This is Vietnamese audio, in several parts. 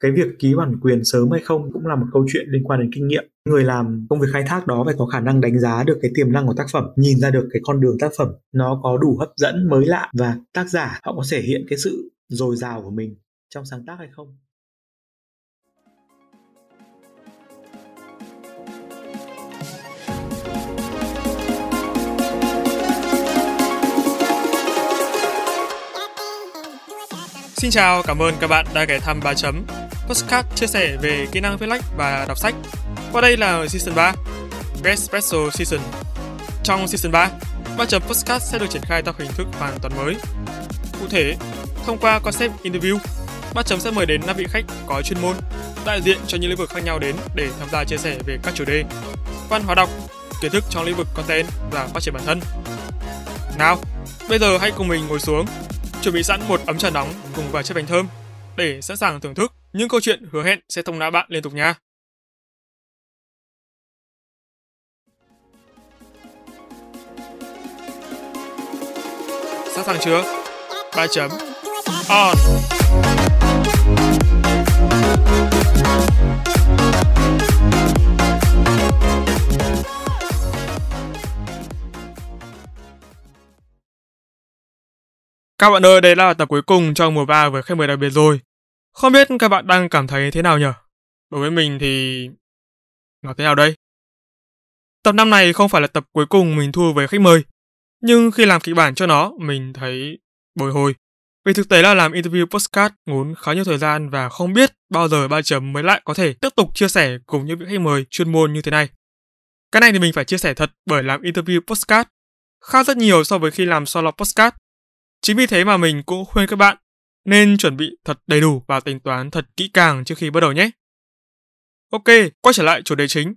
cái việc ký bản quyền sớm hay không cũng là một câu chuyện liên quan đến kinh nghiệm. Người làm công việc khai thác đó phải có khả năng đánh giá được cái tiềm năng của tác phẩm nhìn ra được cái con đường tác phẩm nó có đủ hấp dẫn mới lạ và tác giả họ có thể hiện cái sự dồi dào của mình trong sáng tác hay không. Xin chào, cảm ơn các bạn đã ghé thăm 3 chấm podcast chia sẻ về kỹ năng viết lách và đọc sách. Và đây là Season 3 Best Special Season. Trong Season 3, ba chấm podcast sẽ được triển khai theo hình thức hoàn toàn mới? Cụ thể, thông qua concept interview ba chấm sẽ mời đến 5 vị khách có chuyên môn đại diện cho những lĩnh vực khác nhau đến để tham gia chia sẻ về các chủ đề văn hóa đọc, kiến thức trong lĩnh vực content và phát triển bản thân. Nào, bây giờ hãy cùng mình ngồi xuống chuẩn bị sẵn một ấm trà nóng cùng vài chiếc bánh thơm để sẵn sàng thưởng thức những câu chuyện hứa hẹn sẽ thông não bạn liên tục nha. Sẵn sàng chưa? Ba chấm. On. Các bạn ơi, đây là tập cuối cùng trong mùa 3 với khách mời đặc biệt rồi. Không biết các bạn đang cảm thấy thế nào nhỉ? Đối với mình thì... Nó thế nào đây? Tập năm này không phải là tập cuối cùng mình thu với khách mời. Nhưng khi làm kịch bản cho nó, mình thấy bồi hồi. Vì thực tế là làm interview postcard ngốn khá nhiều thời gian và không biết bao giờ ba chấm mới lại có thể tiếp tục chia sẻ cùng những vị khách mời chuyên môn như thế này. Cái này thì mình phải chia sẻ thật bởi làm interview postcard khác rất nhiều so với khi làm solo postcard Chính vì thế mà mình cũng khuyên các bạn nên chuẩn bị thật đầy đủ và tính toán thật kỹ càng trước khi bắt đầu nhé. Ok, quay trở lại chủ đề chính.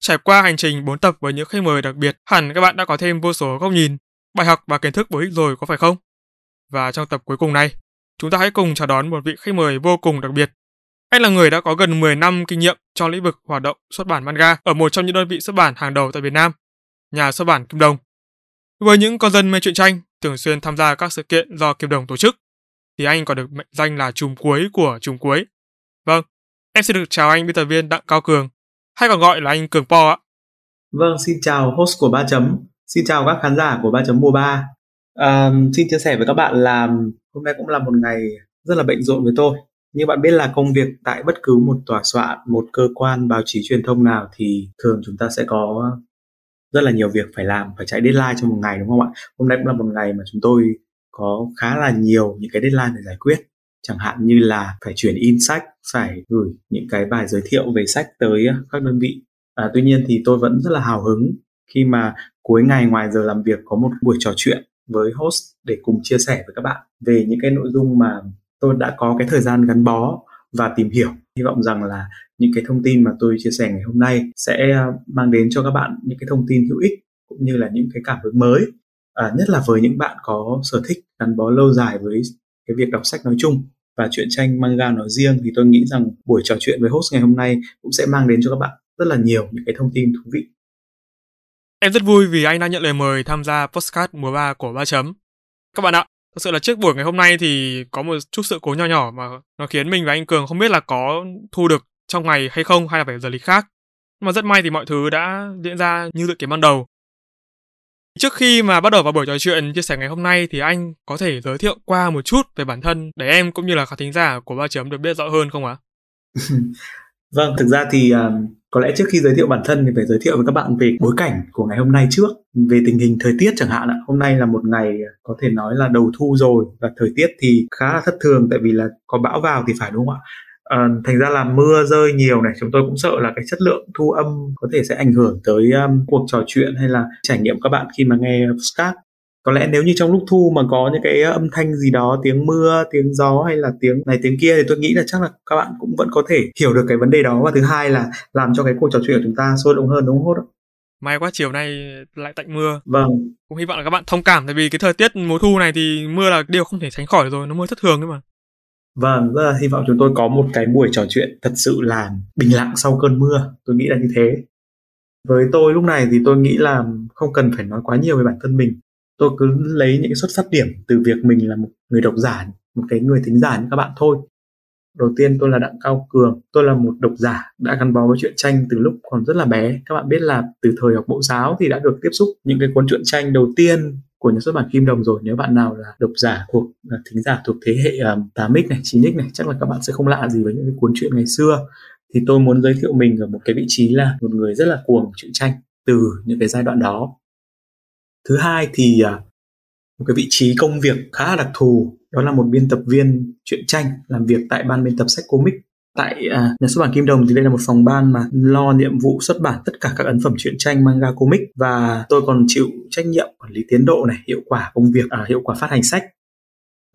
Trải qua hành trình 4 tập với những khách mời đặc biệt, hẳn các bạn đã có thêm vô số góc nhìn, bài học và kiến thức bổ ích rồi có phải không? Và trong tập cuối cùng này, chúng ta hãy cùng chào đón một vị khách mời vô cùng đặc biệt. Anh là người đã có gần 10 năm kinh nghiệm trong lĩnh vực hoạt động xuất bản manga ở một trong những đơn vị xuất bản hàng đầu tại Việt Nam, nhà xuất bản Kim Đồng. Với những con dân mê truyện tranh, thường xuyên tham gia các sự kiện do Kim Đồng tổ chức, thì anh còn được mệnh danh là trùm cuối của trùm cuối. Vâng, em xin được chào anh biên tập viên Đặng Cao Cường, hay còn gọi là anh Cường Po ạ. Vâng, xin chào host của ba chấm, xin chào các khán giả của ba chấm mùa 3. À, xin chia sẻ với các bạn là hôm nay cũng là một ngày rất là bận rộn với tôi. Như bạn biết là công việc tại bất cứ một tòa soạn, một cơ quan báo chí truyền thông nào thì thường chúng ta sẽ có rất là nhiều việc phải làm phải chạy deadline trong một ngày đúng không ạ hôm nay cũng là một ngày mà chúng tôi có khá là nhiều những cái deadline để giải quyết. Chẳng hạn như là phải chuyển in sách phải gửi những cái bài giới thiệu về sách tới ờ, các đơn vị. À, tuy nhiên thì tôi vẫn rất là hào hứng khi mà cuối ngày ngoài giờ làm việc có một buổi trò chuyện với host để cùng chia sẻ với các bạn về những cái nội dung mà tôi đã có cái thời gian gắn bó và tìm hiểu. Hy vọng rằng là những cái thông tin mà tôi chia sẻ ngày hôm nay sẽ ờ, mang đến cho các bạn những cái thông tin hữu ích cũng như là những cái cảm hứng mới à, nhất là với những bạn có sở thích gắn bó lâu dài với cái việc đọc sách nói chung và truyện tranh manga nói riêng thì tôi nghĩ rằng buổi trò chuyện với host ngày hôm nay cũng sẽ mang đến cho các bạn rất là nhiều những cái thông tin thú vị. Em rất vui vì anh đã nhận lời mời tham gia podcast mùa 3 của Ba Chấm. Các bạn ạ, thật sự là trước buổi ngày hôm nay thì có một chút sự cố nhỏ nhỏ mà nó khiến mình và anh Cường không biết là có thu được trong ngày hay không hay là phải giờ lịch khác. Nhưng mà rất may thì mọi thứ đã diễn ra như dự kiến ban đầu. Trước khi mà bắt đầu vào buổi trò chuyện chia sẻ ngày hôm nay thì anh có thể giới thiệu qua một chút về bản thân để em cũng như là khán thính giả của ba chấm được biết rõ hơn không ạ? vâng, thực ra thì uh, có lẽ trước khi giới thiệu bản thân thì phải giới thiệu với các bạn về bối cảnh của ngày hôm nay trước về tình hình thời tiết chẳng hạn ạ hôm nay là một ngày à, có thể nói là đầu thu rồi và thời tiết thì khá là thất thường tại vì là có bão vào thì phải đúng không ạ à, thành ra là mưa rơi nhiều này chúng tôi cũng sợ là cái chất lượng thu âm có thể sẽ ảnh hưởng tới um, cuộc trò chuyện hay là trải nghiệm các bạn khi mà nghe podcast. Có lẽ nếu như trong lúc thu mà có những cái âm thanh gì đó tiếng mưa tiếng gió hay là tiếng này tiếng kia thì tôi nghĩ là chắc là các bạn cũng vẫn có thể hiểu được cái vấn đề đó. Và thứ hai là làm cho cái cuộc trò chuyện của chúng ta sôi động hơn đúng không hốt may quá chiều nay lại tạnh mưa. Vâng. Cũng hy vọng là các bạn thông cảm tại vì cái thời tiết mùa thu này thì mưa là điều không thể tránh khỏi rồi nó mưa thất thường đấy mà Vâng, rất là hy vọng chúng tôi có một cái buổi trò chuyện thật sự là bình lặng sau cơn mưa. Tôi nghĩ là như thế. Với tôi lúc này thì tôi nghĩ là không cần phải nói quá nhiều về bản thân mình tôi cứ lấy những cái xuất phát điểm từ việc mình là một người độc giả một cái người thính giả như các bạn thôi Đầu tiên tôi là Đặng Cao Cường, tôi là một độc giả đã gắn bó với truyện tranh từ lúc còn rất là bé. Các bạn biết là từ thời học mẫu giáo thì đã được tiếp xúc những cái cuốn truyện tranh đầu tiên của nhà xuất bản Kim Đồng rồi. Nếu bạn nào là độc giả thuộc là thính giả thuộc thế hệ à, um, 8x này, 9x này, chắc là các bạn sẽ không lạ gì với những cái cuốn truyện ngày xưa. Thì tôi muốn giới thiệu mình ở một cái vị trí là một người rất là cuồng truyện tranh từ những cái giai đoạn đó. Thứ hai thì uh, một cái vị trí công việc khá là đặc thù đó là một biên tập viên truyện tranh làm việc tại ban biên tập sách comic tại à, nhà xuất bản Kim Đồng thì đây là một phòng ban mà lo nhiệm vụ xuất bản tất cả các ấn phẩm truyện tranh manga comic. Và tôi còn chịu trách nhiệm quản lý tiến độ này hiệu quả công việc à, hiệu quả phát hành sách.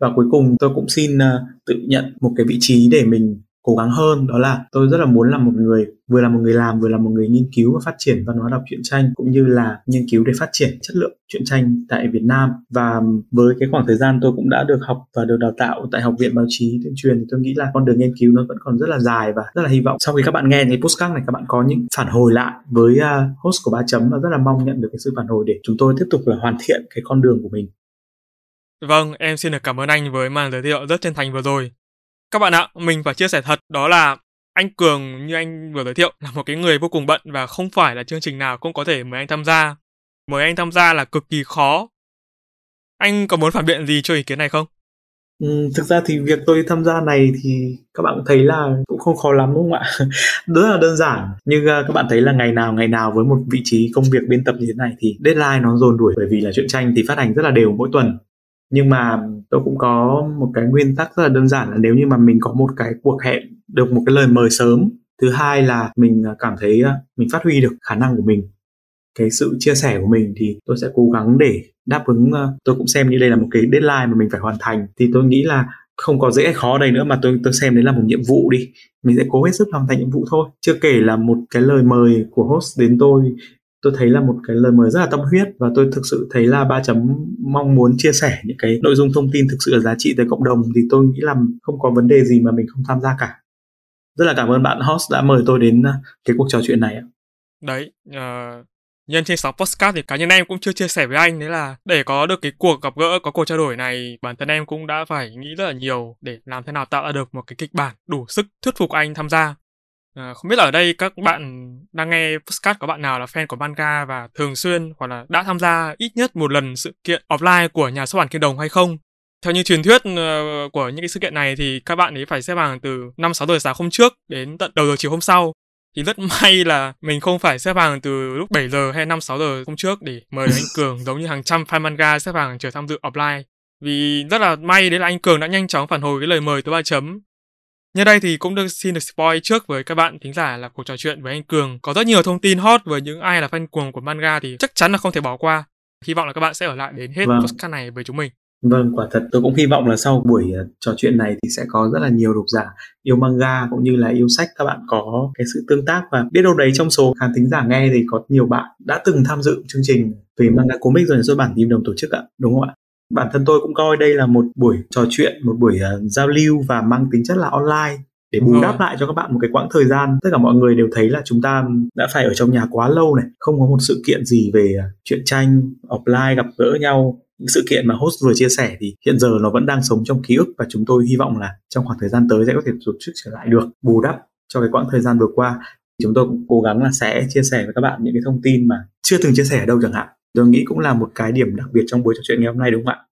Và cuối cùng tôi cũng xin uh, tự nhận một cái vị trí để mình cố gắng hơn đó là tôi rất là muốn là một người vừa là một người làm vừa là một người nghiên cứu và phát triển văn hóa đọc truyện tranh cũng như là nghiên cứu để phát triển chất lượng truyện tranh tại Việt Nam. Và với cái khoảng thời gian tôi cũng đã được học và được đào tạo tại học viện báo chí tuyên truyền thì tôi nghĩ là con đường nghiên cứu nó vẫn còn rất là dài và rất là hy vọng. Sau khi các bạn nghe cái postcard này các bạn có những phản hồi lại với à, host của ba chấm và rất là mong nhận được cái sự phản hồi để chúng tôi tiếp tục là hoàn thiện cái con đường của mình. Vâng, em xin được cảm ơn anh với màn giới thiệu rất chân thành vừa rồi. Các bạn ạ, mình phải chia sẻ thật đó là anh Cường như anh vừa giới thiệu là một cái người vô cùng bận và không phải là chương trình nào cũng có thể mời anh tham gia. Mời anh tham gia là cực kỳ khó. Anh có muốn phản biện gì cho ý kiến này không? Ừ, thực ra thì việc tôi tham gia này thì các bạn thấy là cũng không khó lắm đúng không ạ? rất là đơn giản. Như uh, à, các bạn thấy là ngày nào ngày nào với một vị trí công việc biên tập như thế này thì deadline nó dồn đuổi bởi vì là truyện tranh thì phát hành rất là đều mỗi tuần nhưng mà tôi cũng có một cái nguyên tắc rất là đơn giản là nếu như mà mình có một cái cuộc hẹn, được một cái lời mời sớm, thứ hai là mình à, cảm thấy à, mình phát huy được khả năng của mình, cái sự chia sẻ của mình, thì tôi sẽ cố gắng để đáp ứng à, tôi cũng xem như đây là một cái deadline mà mình phải hoàn thành. Thì tôi nghĩ là không có dễ hay khó đây nữa mà tôi tôi xem đấy là một nhiệm vụ đi. Mình sẽ cố hết sức hoàn thành nhiệm vụ thôi. Chưa kể là một cái lời mời của host đến tôi tôi thấy là một cái lời mời rất là tâm huyết và tôi thực sự thấy là ba chấm mong muốn chia sẻ những cái nội dung thông tin thực sự là giá trị tới cộng đồng thì tôi nghĩ là không có vấn đề gì mà mình không tham gia cả. Rất là cảm ơn bạn host đã mời tôi đến à, cái cuộc trò chuyện này ạ. Đấy uh, nhân trên sóng postcard thì cá nhân em cũng chưa chia sẻ với anh đấy là để có được cái cuộc gặp gỡ có cuộc trao đổi này bản thân em cũng đã phải nghĩ rất là nhiều để làm thế nào tạo ra được một cái kịch bản đủ sức thuyết phục anh tham gia. À, không biết là ở đây các bạn đang nghe podcast có bạn nào là fan của manga và thường xuyên hoặc là đã tham gia ít nhất một lần sự kiện offline của nhà xuất bản Kim Đồng hay không? Theo như truyền thuyết uh, của những cái sự kiện này thì các bạn ấy phải xếp hàng từ 5 6 giờ sáng hôm trước đến tận đầu giờ chiều hôm sau. Thì rất may là mình không phải xếp hàng từ lúc 7 giờ hay 5 6 giờ hôm trước để mời anh Cường giống như hàng trăm fan manga xếp hàng chờ tham dự offline. Vì rất là may đấy là anh Cường đã nhanh chóng phản hồi cái lời mời tới ba chấm Nhân đây thì cũng được xin được spoil trước với các bạn thính giả là cuộc trò chuyện với anh Cường có rất nhiều thông tin hot với những ai là fan cuồng của manga thì chắc chắn là không thể bỏ qua. Hy vọng là các bạn sẽ ở lại đến hết vâng. podcast này với chúng mình. Vâng, quả thật tôi cũng hy vọng là sau buổi uh, trò chuyện này thì sẽ có rất là nhiều độc giả yêu manga cũng như là yêu sách các bạn có cái sự tương tác và biết đâu đấy trong số khán thính giả nghe thì có nhiều bạn đã từng tham dự chương trình về manga comic rồi xuất bản Kim Đồng tổ chức ạ, đúng không ạ? Bản thân tôi cũng coi đây là một buổi trò chuyện một buổi uh, giao lưu và mang tính chất là online để bù đắp lại cho các bạn một cái quãng thời gian. Tất cả mọi người đều thấy là chúng ta đã phải ở trong nhà quá lâu này không có một sự kiện gì về uh, chuyện tranh offline gặp gỡ nhau. Những sự kiện mà host vừa chia sẻ thì hiện giờ nó vẫn đang sống trong ký ức và chúng tôi hy vọng là trong khoảng thời gian tới sẽ có thể tổ chức trở lại được bù đắp cho cái quãng thời gian vừa qua. Chúng tôi cũng cố gắng là sẽ chia sẻ với các bạn những cái thông tin mà chưa từng chia sẻ ở đâu chẳng hạn tôi nghĩ cũng là một cái điểm đặc biệt trong buổi trò chuyện ngày hôm nay đúng không ạ?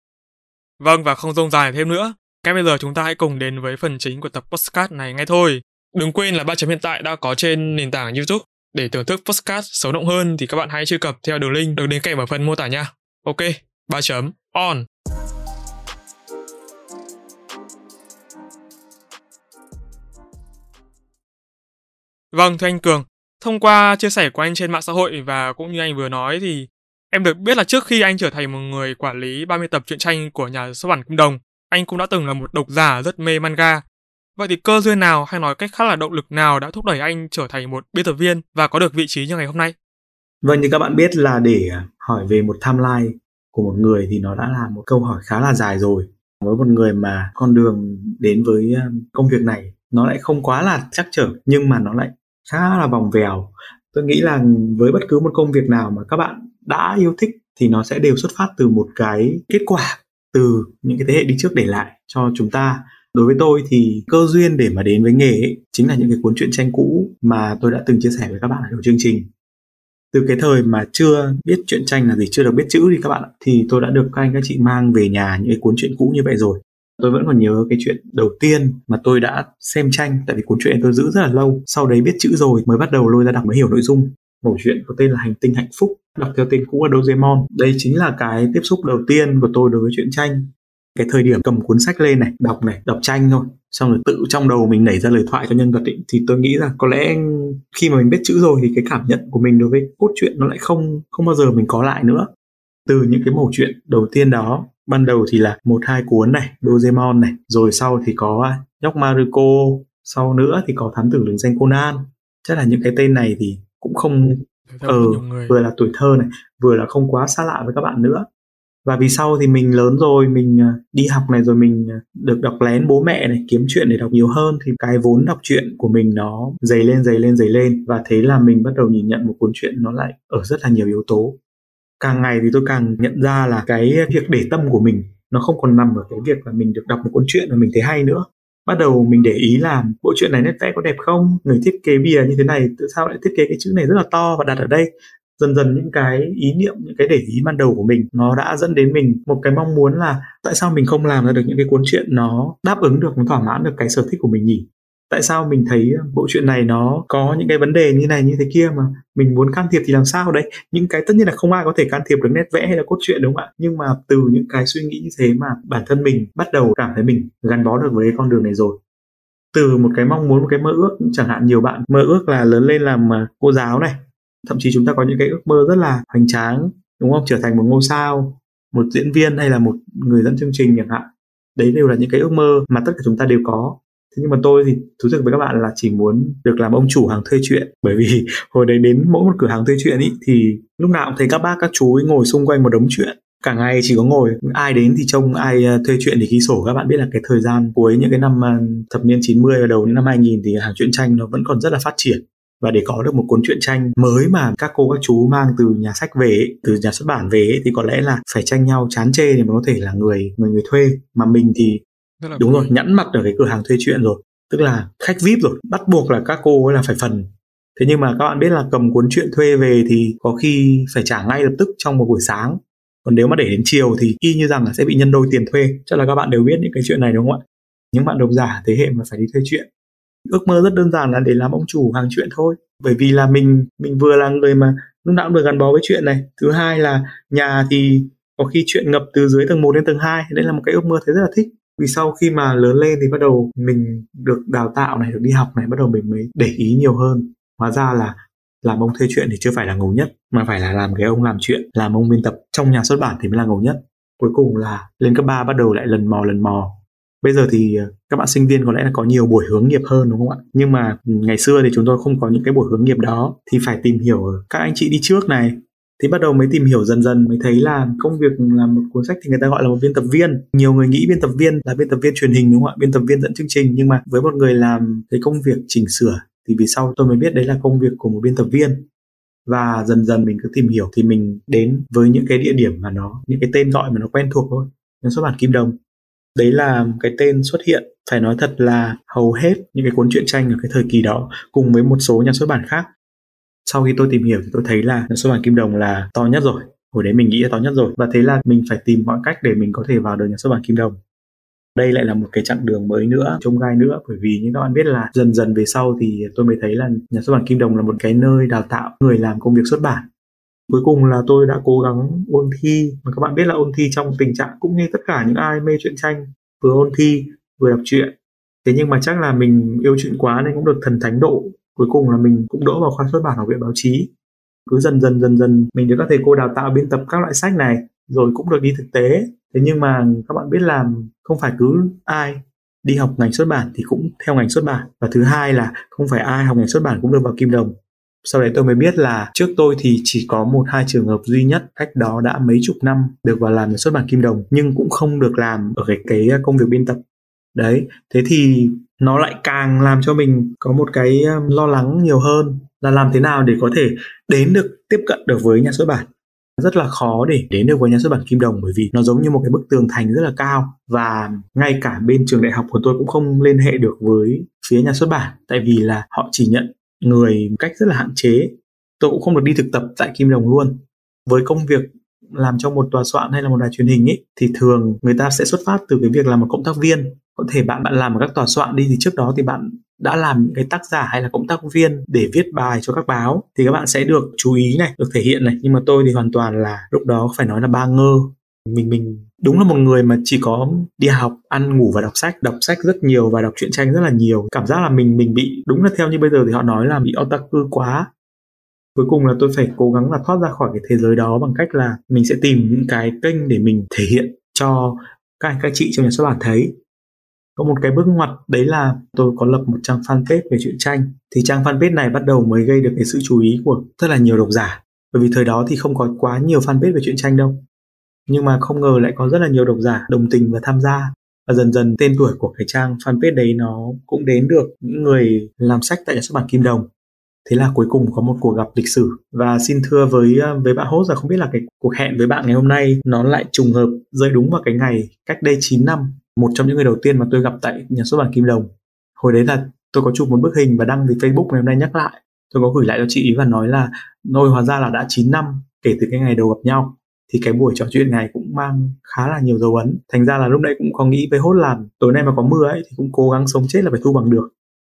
Vâng và không rông dài thêm nữa. Ngay bây giờ chúng ta hãy cùng đến với phần chính của tập podcast này ngay thôi. Đừng quên là ba chấm hiện tại đã có trên nền tảng youtube. Để thưởng thức podcast sống động hơn thì các bạn hãy truy cập theo đường link được đến kèm ở phần mô tả nha. Ok ba chấm on! Vâng, thưa anh Cường, thông qua chia sẻ của anh trên mạng xã hội và cũng như anh vừa nói thì Em được biết là trước khi anh trở thành một người quản lý 30 tập truyện tranh của nhà xuất bản Kim Đồng, anh cũng đã từng là một độc giả rất mê manga. Vậy thì cơ duyên nào hay nói cách khác là động lực nào đã thúc đẩy anh trở thành một biên tập viên và có được vị trí như ngày hôm nay? Vâng, như các bạn biết là để hỏi về một timeline của một người thì nó đã là một câu hỏi khá là dài rồi. Với một người mà con đường đến với ờ, công việc này nó lại không quá là chắc trở nhưng mà nó lại khá là vòng vèo. Tôi nghĩ là với bất cứ một công việc nào mà các bạn đã yêu thích thì nó sẽ đều xuất phát từ một cái kết quả từ những cái thế hệ đi trước để lại cho chúng ta. Đối với tôi thì cơ duyên để mà đến với nghề ấy, chính là những cái cuốn truyện tranh cũ mà tôi đã từng chia sẻ với các bạn ở đầu chương trình. Từ cái thời mà chưa biết truyện tranh là gì chưa được biết chữ đi các bạn ạ thì tôi đã được các anh các chị mang về nhà những cái cuốn truyện cũ như vậy rồi. Tôi vẫn còn nhớ cái chuyện đầu tiên mà tôi đã xem tranh tại vì cuốn truyện tôi giữ rất là lâu sau đấy biết chữ rồi mới bắt đầu lôi ra đọc mới hiểu nội dung mẩu chuyện có tên là hành tinh hạnh phúc đọc theo tên cũ là Doraemon. Đây chính là cái tiếp xúc đầu tiên của tôi đối với truyện tranh. Cái thời điểm cầm cuốn sách lên này đọc này đọc tranh thôi. Xong rồi tự trong đầu mình nảy ra lời thoại cho nhân vật ấy, thì tôi nghĩ là có lẽ khi mà mình biết chữ rồi thì cái cảm nhận của mình đối với cốt truyện nó lại không không bao giờ mình có lại nữa. Từ những cái mẩu chuyện đầu tiên đó ban đầu thì là một hai cuốn này Doraemon này rồi sau thì có nhóc Maruko sau nữa thì có thám tử lừng danh Conan. Chắc là những cái tên này thì cũng không ờ ừ, vừa là tuổi thơ này vừa là không quá xa lạ với các bạn nữa. Và vì sau thì mình lớn rồi mình ờ, đi học này rồi mình ờ, được đọc lén bố mẹ này kiếm chuyện để đọc nhiều hơn thì cái vốn đọc truyện của mình nó dày lên dày lên dày lên. Và thế là mình bắt đầu nhìn nhận một cuốn truyện nó lại ở rất là nhiều yếu tố. Càng ngày thì tôi càng nhận ra là cái việc để tâm của mình nó không còn nằm ở cái việc là mình được đọc một cuốn truyện mà mình thấy hay nữa bắt đầu mình để ý là bộ truyện này nét vẽ có đẹp không? Người thiết kế bìa như thế này tự sao lại thiết kế cái chữ này rất là to và đặt ở đây? Dần dần những cái ý niệm, những cái để ý ban đầu của mình, nó đã dẫn đến mình một cái mong muốn là tại sao mình không làm ra được những cái cuốn truyện nó đáp ứng được, nó thỏa mãn được cái sở thích của mình nhỉ? Tại sao mình thấy ờ, bộ truyện này nó có những cái vấn đề như này, như thế kia mà mình muốn can thiệp thì làm sao đấy? Những cái tất nhiên là không ai có thể can thiệp được nét vẽ hay là cốt truyện đúng không ạ? Nhưng mà từ những cái suy nghĩ như thế mà bản thân mình bắt đầu cảm thấy mình gắn bó được với con đường này rồi. Từ một cái mong muốn, một cái mơ ước, chẳng hạn nhiều bạn mơ ước là lớn lên làm ờ, cô giáo này. Thậm chí chúng ta có những cái ước mơ rất là hoành tráng, đúng không? Trở thành một ngôi sao, một diễn viên hay là một người dẫn chương trình chẳng hạn. Đấy đều là những cái ước mơ mà tất cả chúng ta đều có thế nhưng mà tôi thì thú thực với các bạn là chỉ muốn được làm ông chủ hàng thuê chuyện. Bởi vì hồi đấy đến mỗi một cửa hàng thuê chuyện ý, thì lúc nào cũng thấy các bác, các chú ấy ngồi xung quanh một đống chuyện. Cả ngày chỉ có ngồi, ai đến thì trông, ai à, thuê chuyện thì ký sổ các bạn biết là cái thời gian cuối những cái năm à, thập niên 90 và đầu những năm 2000 thì hàng truyện tranh nó vẫn còn rất là phát triển. Và để có được một cuốn truyện tranh mới mà các cô, các chú mang từ nhà sách về từ nhà xuất bản về thì có lẽ là phải tranh nhau chán chê thì mới có thể là người người người thuê. Mà mình thì đúng rồi nhẵn mặt ở cái cửa hàng thuê chuyện rồi. Tức là khách vip rồi bắt buộc là các cô ấy là phải phần. Thế nhưng mà các bạn biết là cầm cuốn truyện thuê về thì có khi phải trả ngay lập tức trong một buổi sáng. Còn nếu mà để đến chiều thì y như rằng là sẽ bị nhân đôi tiền thuê. Chắc là các bạn đều biết những cái chuyện này đúng không ạ? Những bạn độc giả thế hệ mà phải đi thuê chuyện. Ước mơ rất đơn giản là để làm ông chủ hàng chuyện thôi. Bởi vì là mình mình vừa là người mà lúc nào cũng được gắn bó với chuyện này. Thứ hai là nhà thì có khi chuyện ngập từ dưới tầng 1 đến tầng 2 đây là một cái ước mơ thấy rất là thích vì sau khi mà lớn lên thì bắt đầu mình được đào tạo này, được đi học này, bắt đầu mình mới để ý nhiều hơn. Hóa ra là làm ông thuê chuyện thì chưa phải là ngầu nhất, mà phải là làm cái ông làm chuyện, làm ông biên tập trong nhà xuất bản thì mới là ngầu nhất. Cuối cùng là lên cấp 3 bắt đầu lại lần mò lần mò. Bây giờ thì ờ, các bạn sinh viên có lẽ là có nhiều buổi hướng nghiệp hơn, đúng không ạ? Nhưng mà ngày xưa thì chúng tôi không có những cái buổi hướng nghiệp đó, thì phải tìm hiểu các anh chị đi trước này thì bắt đầu mới tìm hiểu dần dần, mới thấy là công việc làm một cuốn sách thì người ta gọi là một biên tập viên. Nhiều người nghĩ biên tập viên là biên tập viên truyền hình đúng không ạ? Biên tập viên dẫn chương trình. Nhưng mà với một người làm cái công việc chỉnh sửa thì vì sau tôi mới biết đấy là công việc của một biên tập viên. Và dần dần mình cứ tìm hiểu thì mình đến với những cái địa điểm mà nó, những cái tên gọi mà nó quen thuộc thôi. Nhà xuất bản kim đồng. Đấy là cái tên xuất hiện. Phải nói thật là hầu hết những cái cuốn truyện tranh ở cái thời kỳ đó cùng với một số nhà xuất bản khác sau khi tôi tìm hiểu thì tôi thấy là nhà xuất bản kim đồng là to nhất rồi. Hồi đấy mình nghĩ là to nhất rồi. Và thế là mình phải tìm mọi cách để mình có thể vào được nhà xuất bản kim đồng. Đây lại là một cái chặng đường mới nữa, trông gai nữa. Bởi vì như các bạn biết là dần dần về sau thì tôi mới thấy là nhà xuất bản kim đồng là một cái nơi đào tạo người làm công việc xuất bản. Cuối cùng là tôi đã cố gắng ôn thi. Mà các bạn biết là ôn thi trong tình trạng cũng như tất cả những ai mê truyện tranh, vừa ôn thi, vừa đọc truyện. Thế nhưng mà chắc là mình yêu truyện quá nên cũng được thần thánh độ cuối cùng là mình cũng đỗ vào khoa xuất bản học viện báo chí. Cứ dần dần dần dần, mình được các thầy cô đào tạo biên tập các loại sách này, rồi cũng được đi thực tế. Thế nhưng mà các bạn biết làm, không phải cứ ai đi học ngành xuất bản thì cũng theo ngành xuất bản. Và thứ hai là không phải ai học ngành xuất bản cũng được vào kim đồng. Sau đấy tôi mới biết là trước tôi thì chỉ có một, hai trường hợp duy nhất cách đó đã mấy chục năm được vào làm xuất bản kim đồng, nhưng cũng không được làm ở cái cái công việc biên tập. Đấy, thế thì nó lại càng làm cho mình có một cái um, lo lắng nhiều hơn là làm thế nào để có thể đến được, tiếp cận được với nhà xuất bản. Rất là khó để đến được với nhà xuất bản Kim Đồng bởi vì nó giống như một cái bức tường thành rất là cao và ngay cả bên trường đại học của tôi cũng không liên hệ được với phía nhà xuất bản. Tại vì là họ chỉ nhận người một cách rất là hạn chế. Tôi cũng không được đi thực tập tại Kim Đồng luôn. Với công việc làm trong một tòa soạn hay là một đài truyền hình ấy, thì thường người ta sẽ xuất phát từ cái việc là một cộng tác viên có thể bạn bạn làm ở các tòa soạn đi, thì trước đó thì bạn đã làm những cái tác giả hay là cộng tác viên để viết bài cho các báo, thì các bạn sẽ được chú ý này, được thể hiện này. Nhưng mà tôi thì hoàn toàn là lúc đó phải nói là ba ngơ. Mình mình đúng là một người mà chỉ có đi học, ăn, ngủ và đọc sách đọc sách rất nhiều và đọc truyện tranh rất là nhiều. Cảm giác là mình mình bị đúng là theo như bây giờ thì họ nói là bị otaku quá. Cuối cùng là tôi phải cố gắng là thoát ra khỏi cái thế giới đó bằng cách là mình sẽ tìm những cái kênh để mình thể hiện cho các anh, các chị trong nhà xuất bản thấy có một cái bước ngoặt đấy là tôi có lập một trang fanpage về truyện tranh. Thì trang fanpage này bắt đầu mới gây được cái sự chú ý của rất là nhiều độc giả. Bởi vì thời đó thì không có quá nhiều fanpage về truyện tranh đâu. Nhưng mà không ngờ lại có rất là nhiều độc giả đồng tình và tham gia. Và dần dần tên tuổi của cái trang fanpage đấy nó cũng đến được những người làm sách tại nhà xuất bản Kim Đồng. Thế là cuối cùng có một cuộc gặp lịch sử. Và xin thưa với à, với bạn host là không biết là cái cuộc hẹn với bạn ngày hôm nay nó lại trùng hợp rơi đúng vào cái ngày cách đây 9 năm một trong những người đầu tiên mà tôi gặp tại nhà xuất bản Kim Đồng. Hồi đấy là tôi có chụp một bức hình và đăng về Facebook ngày hôm nay nhắc lại. Tôi có gửi lại cho chị ý và nói là nôi hóa ra là đã 9 năm kể từ cái ngày đầu gặp nhau, thì cái buổi trò chuyện này cũng mang khá là nhiều dấu ấn. Thành ra là lúc đấy cũng có nghĩ với hốt làm tối nay mà có mưa ấy thì cũng cố gắng sống chết là phải thu bằng được.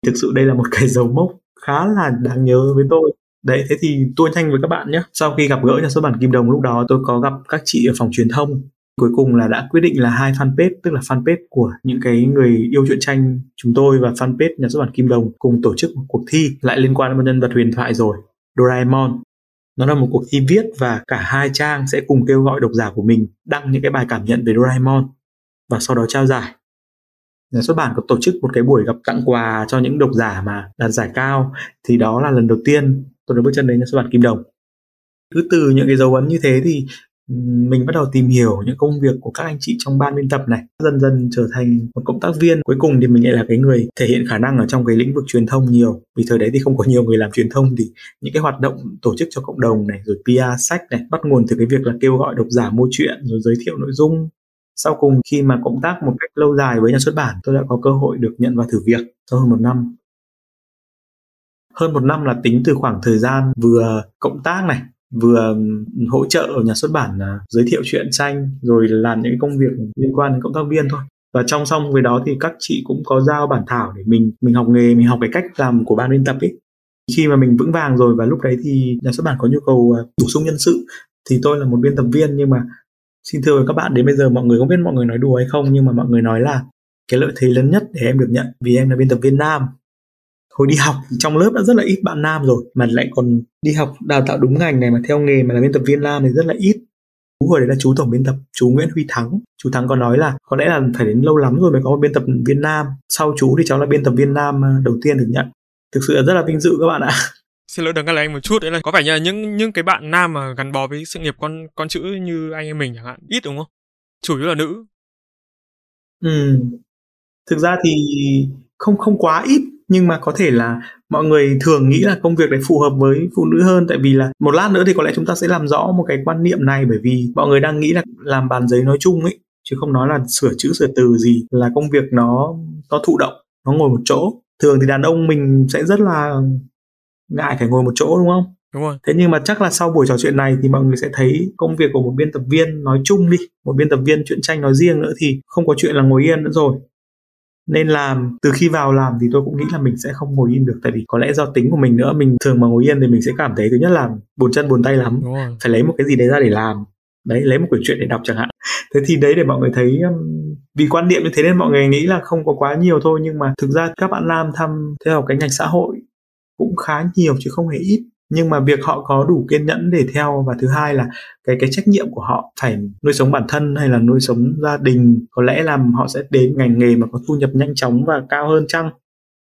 Thực sự đây là một cái dấu mốc khá là đáng nhớ với tôi. Đấy, thế thì tôi nhanh với các bạn nhé. Sau khi gặp gỡ nhà xuất bản kim đồng lúc đó, tôi có gặp các chị ở phòng truyền thông cuối cùng là đã quyết định là hai fanpage, tức là fanpage của những cái người yêu truyện tranh chúng tôi và fanpage nhà xuất bản kim đồng cùng tổ chức một cuộc thi lại liên quan đến một nhân vật huyền thoại rồi, Doraemon. Nó là một cuộc thi viết và cả hai trang sẽ cùng kêu gọi độc giả của mình đăng những cái bài cảm nhận về Doraemon và sau đó trao giải. Nhà xuất bản có tổ chức một cái buổi gặp tặng quà cho những độc giả mà đạt giải cao, thì đó là lần đầu tiên tôi được bước chân đến nhà xuất bản Kim Đồng. Cứ từ những cái dấu ấn như thế thì mình bắt đầu tìm hiểu những công việc của các anh chị trong ban biên tập này. Dần dần trở thành một cộng tác viên. Cuối cùng thì mình lại là cái người thể hiện khả năng ở trong cái lĩnh vực truyền thông nhiều. Vì thời đấy thì không có nhiều người làm truyền thông thì những cái hoạt động tổ chức cho cộng đồng này, rồi PR sách này, bắt nguồn từ cái việc là kêu gọi độc giả mua chuyện, rồi giới thiệu nội dung. Sau cùng khi mà cộng tác một cách lâu dài với nhà xuất bản, tôi đã có cơ hội được nhận vào thử việc sau hơn một năm. Hơn một năm là tính từ khoảng thời gian vừa cộng tác này vừa hỗ trợ ở nhà xuất bản là giới thiệu chuyện tranh, rồi làm những công việc liên quan đến cộng tác viên thôi. Và trong song với đó thì các chị cũng có giao bản thảo để mình mình học nghề, mình học cái cách làm của ban biên tập ấy. Khi mà mình vững vàng rồi và lúc đấy thì nhà xuất bản có nhu cầu à, bổ sung nhân sự, thì tôi là một biên tập viên nhưng mà xin thưa với các bạn, đến bây giờ mọi người không biết mọi người nói đùa hay không? Nhưng mà mọi người nói là cái lợi thế lớn nhất để em được nhận vì em là biên tập viên nam hồi đi học trong lớp đã rất là ít bạn nam rồi mà lại còn đi học đào tạo đúng ngành này mà theo nghề mà là biên tập viên nam thì rất là ít. Chú hồi đấy là chú tổng biên tập chú Nguyễn Huy Thắng. Chú Thắng còn nói là có lẽ là phải đến lâu lắm rồi mới có một biên tập viên nam. Sau chú thì cháu là biên tập viên nam à, đầu tiên được nhận. Thực sự là rất là vinh dự các bạn ạ. Xin lỗi đừng ngắt lời anh một chút đấy là có phải như là những những cái bạn nam mà gắn bó với sự nghiệp con con chữ như anh em mình chẳng hạn? Ít đúng không? Chủ yếu là nữ. Ừ. Thực ra thì không không quá ít nhưng mà có thể là mọi người thường nghĩ là công việc đấy phù hợp với phụ nữ hơn. Tại vì là một lát nữa thì có lẽ chúng ta sẽ làm rõ một cái quan niệm này. Bởi vì mọi người đang nghĩ là làm bàn giấy nói chung ấy chứ không nói là sửa chữ sửa từ gì là công việc nó nó thụ động nó ngồi một chỗ. Thường thì đàn ông mình sẽ rất là ngại phải ngồi một chỗ đúng không? Đúng rồi. Thế nhưng mà chắc là sau buổi trò chuyện này thì mọi người sẽ thấy công việc của một biên tập viên nói chung đi một biên tập viên truyện tranh nói riêng nữa thì không có chuyện là ngồi yên nữa rồi nên là từ khi vào làm thì tôi cũng nghĩ là mình sẽ không ngồi yên được. Tại vì có lẽ do tính của mình nữa mình thường mà ngồi yên thì mình sẽ cảm thấy thứ nhất là buồn chân buồn tay lắm. Phải lấy một cái gì đấy ra để làm. Đấy lấy một quyển truyện để đọc chẳng hạn. Thế thì đấy để mọi người thấy vì quan niệm như thế nên mọi người nghĩ là không có quá nhiều thôi. Nhưng mà thực ra các bạn nam thăm theo học cái ngành xã hội cũng khá nhiều chứ không hề ít nhưng mà việc họ có đủ kiên nhẫn để theo và thứ hai là cái cái trách nhiệm của họ phải nuôi sống bản thân hay là nuôi sống gia đình có lẽ là họ sẽ đến ngành nghề mà có thu nhập nhanh chóng và cao hơn chăng?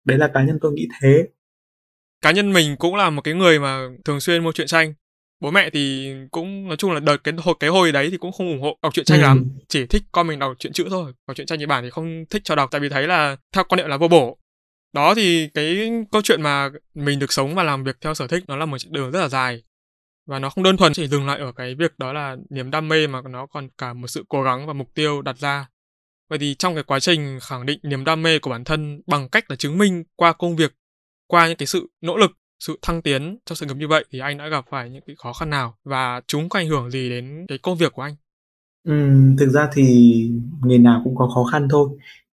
Đấy là cá nhân tôi nghĩ thế. Cá nhân mình cũng là một cái người mà thường xuyên mua truyện tranh. Bố mẹ thì cũng nói chung là đợt cái hồi cái hồi đấy thì cũng không ủng hộ đọc truyện tranh ừ. lắm. Chỉ thích con mình đọc truyện chữ thôi. Còn truyện tranh nhật bản thì không thích cho đọc tại vì thấy là theo quan niệm là vô bổ đó thì cái câu chuyện mà mình được sống và làm việc theo sở thích nó là một đường rất là dài. Và nó không đơn thuần chỉ dừng lại ở cái việc đó là niềm đam mê mà nó còn cả một sự cố gắng và mục tiêu đặt ra. Vậy thì trong cái quá trình khẳng định niềm đam mê của bản thân bằng cách là chứng minh qua công việc qua những cái sự nỗ lực sự thăng tiến trong sự nghiệp như vậy thì anh đã gặp phải những cái khó khăn nào và chúng có ảnh hưởng gì đến cái công việc của anh? Ừ, thực ra thì nghề nào cũng có khó khăn thôi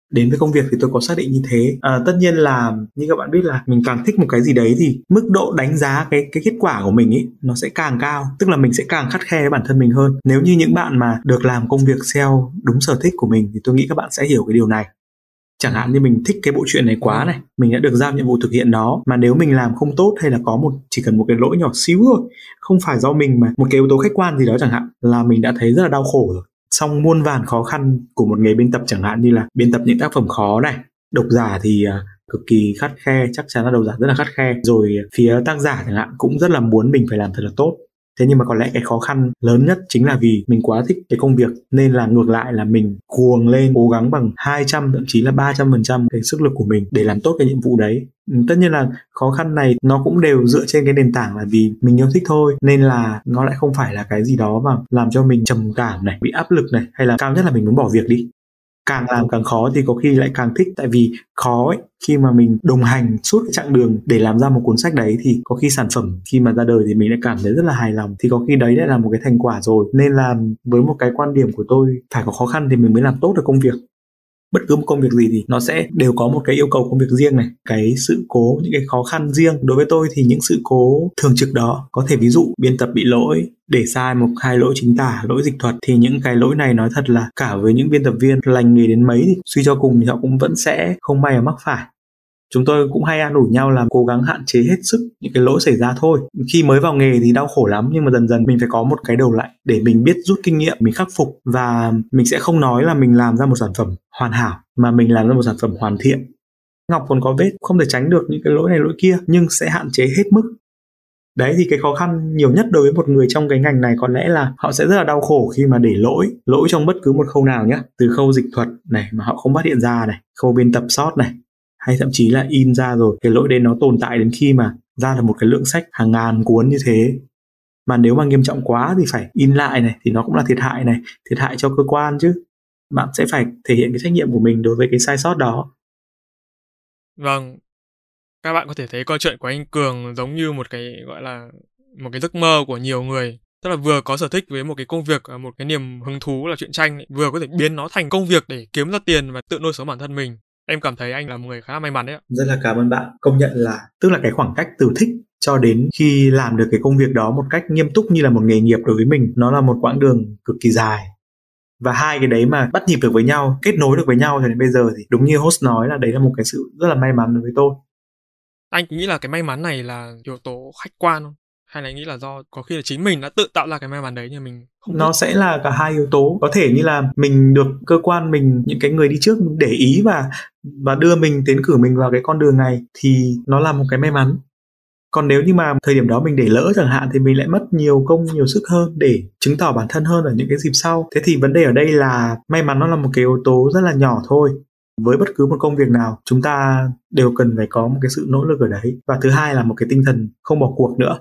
đến với công việc thì tôi có xác định như thế. À, tất nhiên là như các bạn biết là mình càng thích một cái gì đấy thì mức độ đánh giá cái cái kết quả của mình ấy nó sẽ càng cao. Tức là mình sẽ càng khắt khe với bản thân mình hơn. Nếu như những bạn mà được làm công việc theo đúng sở thích của mình thì tôi nghĩ các bạn sẽ hiểu cái điều này. Chẳng hạn như mình thích cái bộ truyện này quá này mình đã được giao nhiệm vụ thực hiện nó mà nếu mình làm không tốt hay là có một chỉ cần một cái lỗi nhỏ xíu thôi không phải do mình mà một cái yếu tố khách quan gì đó chẳng hạn là mình đã thấy rất là đau khổ rồi trong muôn vàn khó khăn của một nghề biên tập chẳng hạn như là biên tập những tác phẩm khó này, độc giả thì à, cực kỳ khắt khe, chắc chắn là độc giả rất là khắt khe. Rồi phía tác giả chẳng hạn cũng rất là muốn mình phải làm thật là tốt thế nhưng mà có lẽ cái khó khăn lớn nhất chính là vì mình quá thích cái công việc, nên là ngược lại là mình cuồng lên, cố gắng bằng 200 thậm chí là 300 phần trăm cái sức lực của mình để làm tốt cái nhiệm vụ đấy. Ừ, tất nhiên là khó khăn này nó cũng đều dựa trên cái nền tảng là vì mình yêu thích thôi, nên là nó lại không phải là cái gì đó mà làm cho mình trầm cảm này, bị áp lực này, hay là cao nhất là mình muốn bỏ việc đi càng làm càng khó thì có khi lại càng thích. Tại vì khó ấy, khi mà mình đồng hành suốt cái chặng đường để làm ra một cuốn sách đấy thì có khi sản phẩm khi mà ra đời thì mình lại cảm thấy rất là hài lòng. Thì có khi đấy lại là một cái thành quả rồi. Nên là với một cái quan điểm của tôi, phải có khó khăn thì mình mới làm tốt được công việc bất cứ một công việc gì thì nó sẽ đều có một cái yêu cầu công việc riêng này. Cái sự cố, những cái khó khăn riêng đối với tôi thì những sự cố thường trực đó, có thể ví dụ biên tập bị lỗi, để sai một, hai lỗi chính tả, lỗi dịch thuật, thì những cái lỗi này nói thật là cả với những biên tập viên lành nghề đến mấy thì suy cho cùng thì họ cũng vẫn sẽ không may mà mắc phải chúng tôi cũng hay an ủi nhau là cố gắng hạn chế hết sức những cái lỗi xảy ra thôi. Khi mới vào nghề thì đau khổ lắm, nhưng mà dần dần mình phải có một cái đầu lạnh để mình biết rút kinh nghiệm, mình khắc phục và mình sẽ không nói là mình làm ra một sản phẩm hoàn hảo, mà mình làm ra một sản phẩm hoàn thiện. Ngọc còn có vết, không thể tránh được những cái lỗi này lỗi kia, nhưng sẽ hạn chế hết mức. Đấy, thì cái khó khăn nhiều nhất đối với một người trong cái ngành này có lẽ là họ sẽ rất là đau khổ khi mà để lỗi lỗi trong bất cứ một khâu nào nhé từ khâu dịch thuật này mà họ không phát hiện ra này, khâu biên tập sót này hay thậm chí là in ra rồi. Cái lỗi đấy nó tồn tại đến khi mà ra là một cái lượng sách hàng ngàn cuốn như thế. Mà nếu mà nghiêm trọng quá thì phải in lại này, thì nó cũng là thiệt hại này, thiệt hại cho cơ quan chứ. Bạn sẽ phải thể hiện cái trách nhiệm của mình đối với cái sai sót đó. Vâng. Các bạn có thể thấy câu chuyện của anh cường giống như một cái, gọi là, một cái giấc mơ của nhiều người. Tức là vừa có sở thích với một cái công việc à, một cái niềm hứng thú là chuyện tranh vừa có thể biến nó thành công việc để kiếm ra tiền và tự nuôi sống bản thân mình em cảm thấy anh là một người khá may mắn đấy ạ. Rất là cảm ơn bạn. Công nhận là tức là cái khoảng cách từ thích cho đến khi làm được cái công việc đó một cách nghiêm túc như là một nghề nghiệp đối với mình nó là một quãng đường cực kỳ dài. Và hai cái đấy mà bắt nhịp được với nhau kết nối được với nhau cho đến bây giờ thì đúng như host nói là đấy là một cái sự rất là may mắn đối với tôi. Anh nghĩ là cái may mắn này là yếu tố khách quan không? Hay là nghĩ là do có khi là chính mình đã tự tạo ra cái may mắn đấy nhưng mình nó sẽ là cả hai yếu tố. Có thể như là mình được cơ quan mình những cái người đi trước để ý và và đưa mình tiến cử mình vào cái con đường này thì nó là một cái may mắn. Còn nếu như mà thời điểm đó mình để lỡ chẳng hạn thì mình lại mất nhiều công nhiều sức hơn để chứng tỏ bản thân hơn ở những cái dịp sau. Thế thì vấn đề ở đây là may mắn nó là một cái yếu tố rất là nhỏ thôi. Với bất cứ một công việc nào chúng ta đều cần phải có một cái sự nỗ lực ở đấy. Và thứ hai là một cái tinh thần không bỏ cuộc nữa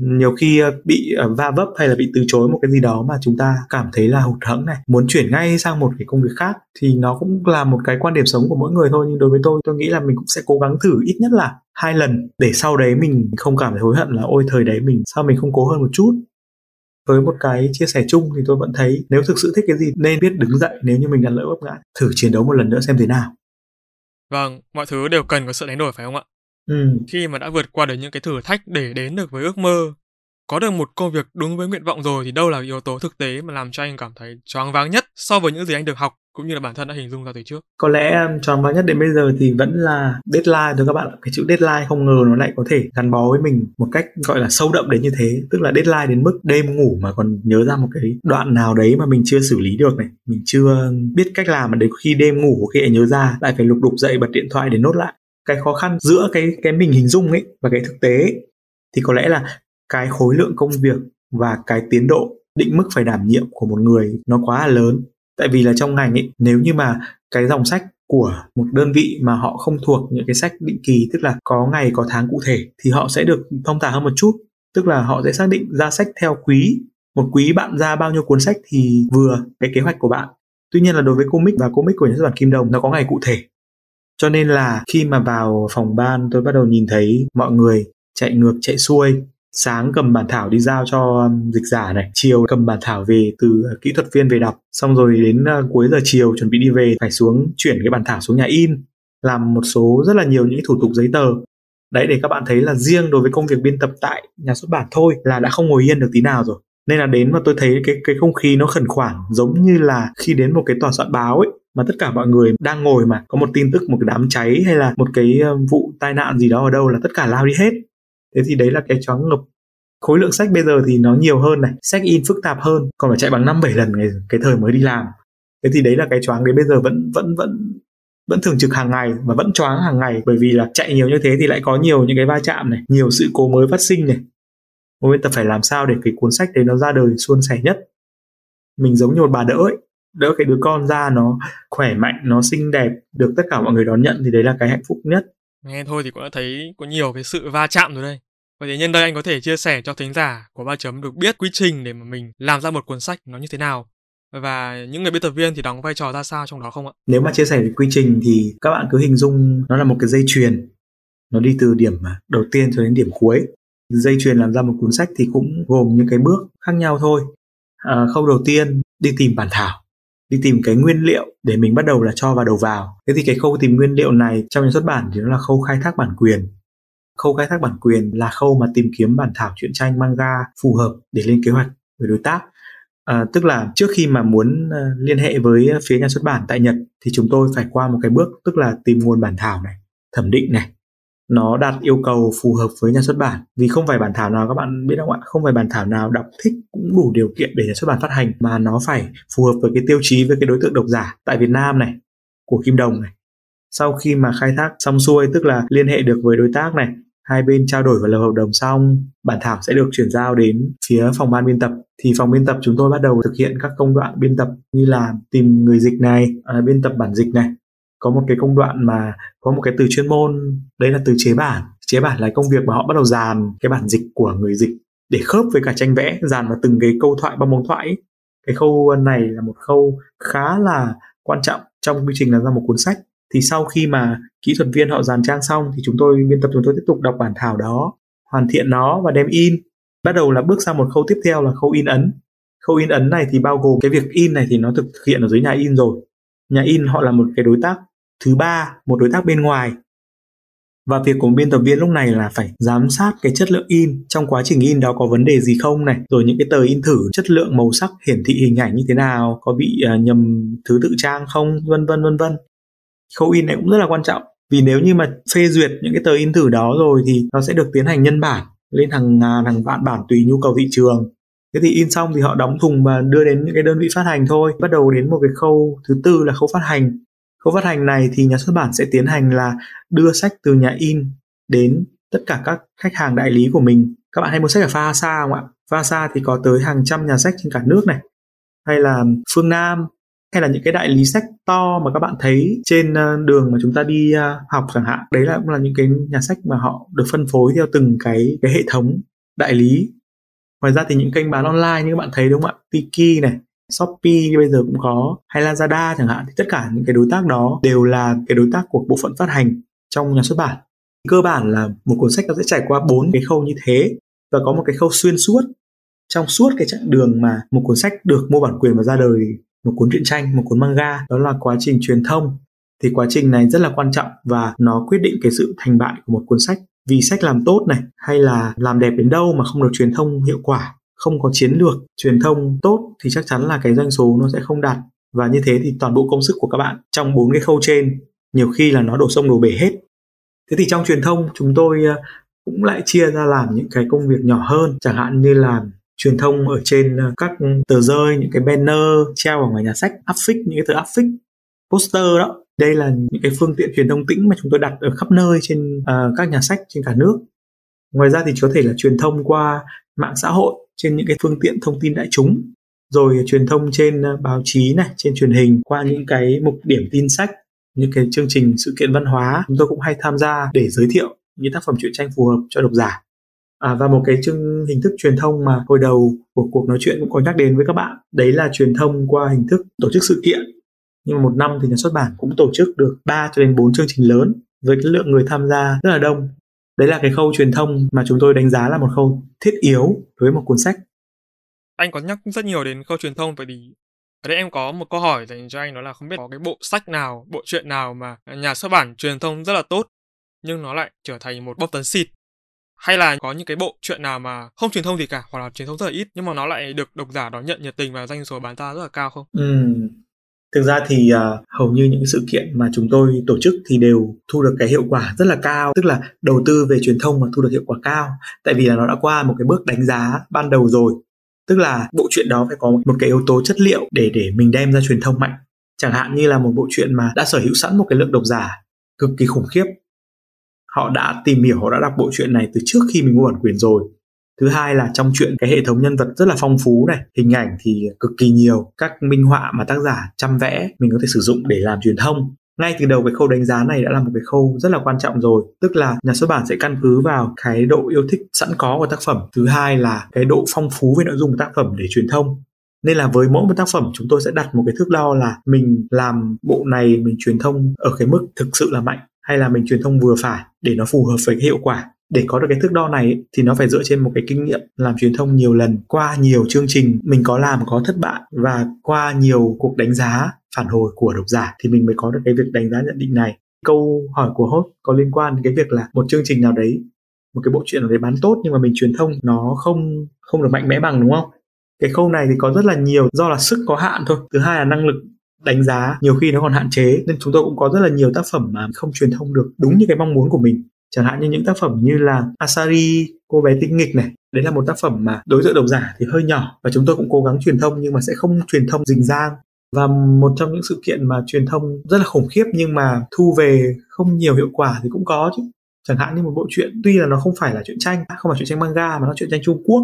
nhiều khi ờ, bị ờ, va vấp hay là bị từ chối một cái gì đó mà chúng ta cảm thấy là hụt hẫng này, muốn chuyển ngay sang một cái công việc khác thì nó cũng là một cái quan điểm sống của mỗi người thôi. Nhưng đối với tôi tôi nghĩ là mình cũng sẽ cố gắng thử ít nhất là hai lần để sau đấy mình không cảm thấy hối hận là ôi, thời đấy mình sao mình không cố hơn một chút? Với một cái chia sẻ chung thì tôi vẫn thấy nếu thực sự thích cái gì nên biết đứng dậy nếu như mình đã lỡ vấp ngã, thử chiến đấu một lần nữa xem thế nào. Vâng mọi thứ đều cần có sự đánh đổi phải không ạ? Ừ. Khi mà đã vượt qua được những cái thử thách để đến được với ước mơ, có được một công việc đúng với nguyện vọng rồi thì đâu là yếu tố thực tế mà làm cho anh cảm thấy choáng váng nhất so với những gì anh được học cũng như là bản thân đã hình dung ra từ trước. Có lẽ um, choáng váng nhất đến bây giờ thì vẫn là deadline thôi các bạn. Cái chữ deadline không ngờ nó lại có thể gắn bó với mình một cách gọi là sâu đậm đến như thế. Tức là deadline đến mức đêm ngủ mà còn nhớ ra một cái đoạn nào đấy mà mình chưa xử lý được này, mình chưa biết cách làm mà đến khi đêm ngủ khi lại nhớ ra lại phải lục đục dậy bật điện thoại để nốt lại cái khó khăn giữa cái cái mình hình dung ấy và cái thực tế ấy, thì có lẽ là cái khối lượng công việc và cái tiến độ định mức phải đảm nhiệm của một người nó quá là lớn. Tại vì là trong ngành ấy nếu như mà cái dòng sách của một đơn vị mà họ không thuộc những cái sách định kỳ tức là có ngày có tháng cụ thể thì họ sẽ được thông thả hơn một chút. Tức là họ sẽ xác định ra sách theo quý một quý bạn ra bao nhiêu cuốn sách thì vừa cái kế hoạch của bạn. Tuy nhiên là đối với comic và comic của nhà xuất bản kim đồng nó có ngày cụ thể cho nên là khi mà vào phòng ban tôi bắt đầu nhìn thấy mọi người chạy ngược, chạy xuôi. Sáng cầm bản thảo đi giao cho um, dịch giả này, chiều cầm bản thảo về từ uh, kỹ thuật viên về đọc. Xong rồi đến uh, cuối giờ chiều chuẩn bị đi về, phải xuống chuyển cái bản thảo xuống nhà in, làm một số rất là nhiều những thủ tục giấy tờ. Đấy, để các bạn thấy là riêng đối với công việc biên tập tại nhà xuất bản thôi là đã không ngồi yên được tí nào rồi. Nên là đến mà tôi thấy cái cái không khí nó khẩn khoản, giống như là khi đến một cái tòa soạn báo ấy mà tất cả mọi người đang ngồi mà có một tin tức một cái đám cháy hay là một cái ờ, vụ tai nạn gì đó ở đâu là tất cả lao đi hết. Thế thì đấy là cái choáng ngập. Khối lượng sách bây giờ thì nó nhiều hơn này sách in phức tạp hơn còn phải chạy bằng năm bảy lần cái, cái thời mới đi làm. Thế thì đấy là cái choáng đấy bây giờ vẫn vẫn vẫn vẫn thường trực hàng ngày và vẫn choáng hàng ngày bởi vì là chạy nhiều như thế thì lại có nhiều những cái va chạm này nhiều sự cố mới phát sinh này. Một bên tập phải làm sao để cái cuốn sách đấy nó ra đời suôn sẻ nhất. Mình giống như một bà đỡ ấy đỡ cái đứa con ra nó khỏe mạnh nó xinh đẹp được tất cả mọi người đón nhận thì đấy là cái hạnh phúc nhất. Nghe thôi thì cũng đã thấy có nhiều cái sự va chạm rồi đây. Vậy thì nhân đây anh có thể chia sẻ cho thính giả của ba chấm được biết quy trình để mà mình làm ra một cuốn sách nó như thế nào? Và những người biên tập viên thì đóng vai trò ra sao trong đó không ạ? Nếu mà chia sẻ về quy trình thì các bạn cứ hình dung nó là một cái dây chuyền. Nó đi từ điểm đầu tiên cho đến điểm cuối. Dây chuyền làm ra một cuốn sách thì cũng gồm những cái bước khác nhau thôi. À, khâu đầu tiên đi tìm bản thảo đi tìm cái nguyên liệu để mình bắt đầu là cho vào đầu vào. Thế thì cái khâu tìm nguyên liệu này trong nhà xuất bản thì nó là khâu khai thác bản quyền. Khâu khai thác bản quyền là khâu mà tìm kiếm bản thảo truyện tranh manga phù hợp để lên kế hoạch với đối tác. À, tức là trước khi mà muốn uh, liên hệ với phía nhà xuất bản tại nhật thì chúng tôi phải qua một cái bước tức là tìm nguồn bản thảo này thẩm định này nó đạt yêu cầu phù hợp với nhà xuất bản. Vì không phải bản thảo nào các bạn biết không ạ? Không phải bản thảo nào đọc thích cũng đủ điều kiện để nhà xuất bản phát hành mà nó phải phù hợp với cái tiêu chí với cái đối tượng độc giả tại Việt Nam này của Kim Đồng này. Sau khi mà khai thác xong xuôi tức là liên hệ được với đối tác này hai bên trao đổi và lập hợp đồng xong bản thảo sẽ được chuyển giao đến phía phòng ban biên tập. Thì phòng biên tập chúng tôi bắt đầu thực hiện các công đoạn biên tập như là tìm người dịch này à, biên tập bản dịch này có một cái công đoạn mà có một cái từ chuyên môn, đấy là từ chế bản. Chế bản là công việc mà họ bắt đầu dàn cái bản dịch của người dịch để khớp với cả tranh vẽ, dàn vào từng cái câu thoại bằng bóng thoại ấy. cái khâu này là một khâu khá là quan trọng trong quy trình làm ra một cuốn sách. Thì sau khi mà kỹ thuật viên họ dàn trang xong thì chúng tôi, biên tập chúng tôi tiếp tục đọc bản thảo đó, hoàn thiện nó và đem in. Bắt đầu là bước sang một khâu tiếp theo là khâu in ấn. Khâu in ấn này thì bao gồm cái việc in này thì nó thực hiện ở dưới nhà in rồi. Nhà in họ là một cái đối tác thứ ba một đối tác bên ngoài. Và việc của biên tập viên lúc này là phải giám sát cái chất lượng in. Trong quá trình in đó có vấn đề gì không này? Rồi những cái tờ in thử chất lượng màu sắc hiển thị hình ảnh như thế nào? Có bị uh, nhầm thứ tự trang không? Vân vân vân vân. Khâu in này cũng rất là quan trọng. Vì nếu như mà phê duyệt những cái tờ in thử đó rồi thì nó sẽ được tiến hành nhân bản lên hàng ngàn hàng vạn bản tùy nhu cầu thị trường. Thế thì in xong thì họ đóng thùng và đưa đến những cái đơn vị phát hành thôi. Bắt đầu đến một cái khâu thứ tư là khâu phát hành khâu phát hành này thì nhà xuất bản sẽ tiến hành là đưa sách từ nhà in đến tất cả các khách hàng đại lý của mình. Các bạn hay mua sách ở Fasa không ạ? Fasa thì có tới hàng trăm nhà sách trên cả nước này. Hay là Phương Nam, hay là những cái đại lý sách to mà các bạn thấy trên ờ, đường mà chúng ta đi ờ, học chẳng hạn. Đấy là cũng là những cái nhà sách mà họ được phân phối theo từng cái cái hệ thống đại lý. Ngoài ra thì những kênh bán online như các bạn thấy đúng không ạ? Tiki này Shopee bây giờ cũng có, hay Lazada chẳng hạn, thì tất cả những cái đối tác đó đều là cái đối tác của bộ phận phát hành trong nhà xuất bản. Cơ bản là một cuốn sách nó sẽ trải qua bốn cái khâu như thế, và có một cái khâu xuyên suốt. Trong suốt cái chặng đường mà một cuốn sách được mua bản quyền và ra đời, một cuốn truyện tranh, một cuốn manga, đó là quá trình truyền thông, thì quá trình này rất là quan trọng và nó quyết định cái sự thành bại của một cuốn sách. Vì sách làm tốt này, hay là làm đẹp đến đâu mà không được truyền thông hiệu quả không có chiến lược truyền thông tốt thì chắc chắn là cái doanh số nó sẽ không đạt. Và như thế thì toàn bộ công sức của các bạn trong bốn cái khâu trên nhiều khi là nó đổ sông đổ bể hết. Thế thì trong truyền thông chúng tôi ờ, cũng lại chia ra làm những cái công việc nhỏ hơn. Chẳng hạn như là truyền thông ở trên ờ, các tờ rơi những cái banner treo ở ngoài nhà sách áp phích những cái tờ áp phích poster đó. Đây là những cái phương tiện truyền thông tĩnh mà chúng tôi đặt ở khắp nơi trên uh, các nhà sách trên cả nước. Ngoài ra thì có thể là truyền thông qua mạng xã hội trên những cái phương tiện thông tin đại chúng rồi truyền thông trên ờ, báo chí này trên truyền hình qua những cái mục điểm tin sách những cái chương trình sự kiện văn hóa chúng tôi cũng hay tham gia để giới thiệu những tác phẩm truyện tranh phù hợp cho độc giả. À, và một cái chương hình thức truyền thông mà hồi đầu của cuộc nói chuyện cũng có nhắc đến với các bạn đấy là truyền thông qua hình thức tổ chức sự kiện. Nhưng mà một năm thì nhà xuất bản cũng tổ chức được 3 cho đến 4 chương trình lớn với cái lượng người tham gia rất là đông đấy là cái khâu truyền thông mà chúng tôi đánh giá là một khâu thiết yếu đối với một cuốn sách anh có nhắc rất nhiều đến khâu truyền thông vậy thì ở đây em có một câu hỏi dành cho anh đó là không biết có cái bộ sách nào bộ truyện nào mà nhà xuất bản truyền thông rất là tốt nhưng nó lại trở thành một bốc tấn xịt hay là có những cái bộ truyện nào mà không truyền thông gì cả hoặc là truyền thông rất là ít nhưng mà nó lại được độc giả đón nhận nhiệt tình và doanh số bán ra rất là cao không? Ừ. Thực ra thì uh, hầu như những sự kiện mà chúng tôi tổ chức thì đều thu được cái hiệu quả rất là cao, tức là đầu tư về truyền thông mà thu được hiệu quả cao, tại vì là nó đã qua một cái bước đánh giá ban đầu rồi. Tức là bộ truyện đó phải có một cái yếu tố chất liệu để để mình đem ra truyền thông mạnh. Chẳng hạn như là một bộ truyện mà đã sở hữu sẵn một cái lượng độc giả cực kỳ khủng khiếp họ đã tìm hiểu họ đã đọc bộ truyện này từ trước khi mình mua bản quyền rồi thứ hai là trong chuyện cái hệ thống nhân vật rất là phong phú này, hình ảnh thì cực kỳ nhiều, các minh họa mà tác giả chăm vẽ mình có thể sử dụng để làm truyền thông. Ngay từ đầu cái khâu đánh giá này đã là một cái khâu rất là quan trọng rồi, tức là nhà xuất bản sẽ căn cứ vào cái độ yêu thích sẵn có của tác phẩm. Thứ hai là cái độ phong phú về nội dung của tác phẩm để truyền thông. Nên là với mỗi một tác phẩm, chúng tôi sẽ đặt một cái thước đo là mình làm bộ này mình truyền thông ở cái mức thực sự là mạnh, hay là mình truyền thông vừa phải để nó phù hợp với cái hiệu quả để có được cái thước đo này, thì nó phải dựa trên một cái kinh nghiệm làm truyền thông nhiều lần, qua nhiều chương trình mình có làm có thất bại, và qua nhiều cuộc đánh giá phản hồi của độc giả thì mình mới có được cái việc đánh giá nhận định này. Câu hỏi của host có liên quan đến cái việc là một chương trình nào đấy, một cái bộ truyện nào đấy bán tốt nhưng mà mình truyền thông nó không không được mạnh mẽ bằng, đúng không? Cái khâu này thì có rất là nhiều, do là sức có hạn thôi. Thứ hai là năng lực đánh giá nhiều khi nó còn hạn chế, nên chúng tôi cũng có rất là nhiều tác phẩm mà không truyền thông được đúng như cái mong muốn của mình chẳng hạn như những tác phẩm như là Asari, cô bé tinh nghịch này. Đấy là một tác phẩm mà đối tượng độc giả thì hơi nhỏ và chúng tôi cũng cố gắng truyền thông nhưng mà sẽ không truyền thông rình rang. Và một trong những sự kiện mà truyền thông rất là khủng khiếp nhưng mà thu về không nhiều hiệu quả thì cũng có chứ. Chẳng hạn như một bộ truyện, tuy là nó không phải là truyện tranh, không phải truyện tranh manga mà nó truyện tranh Trung Quốc.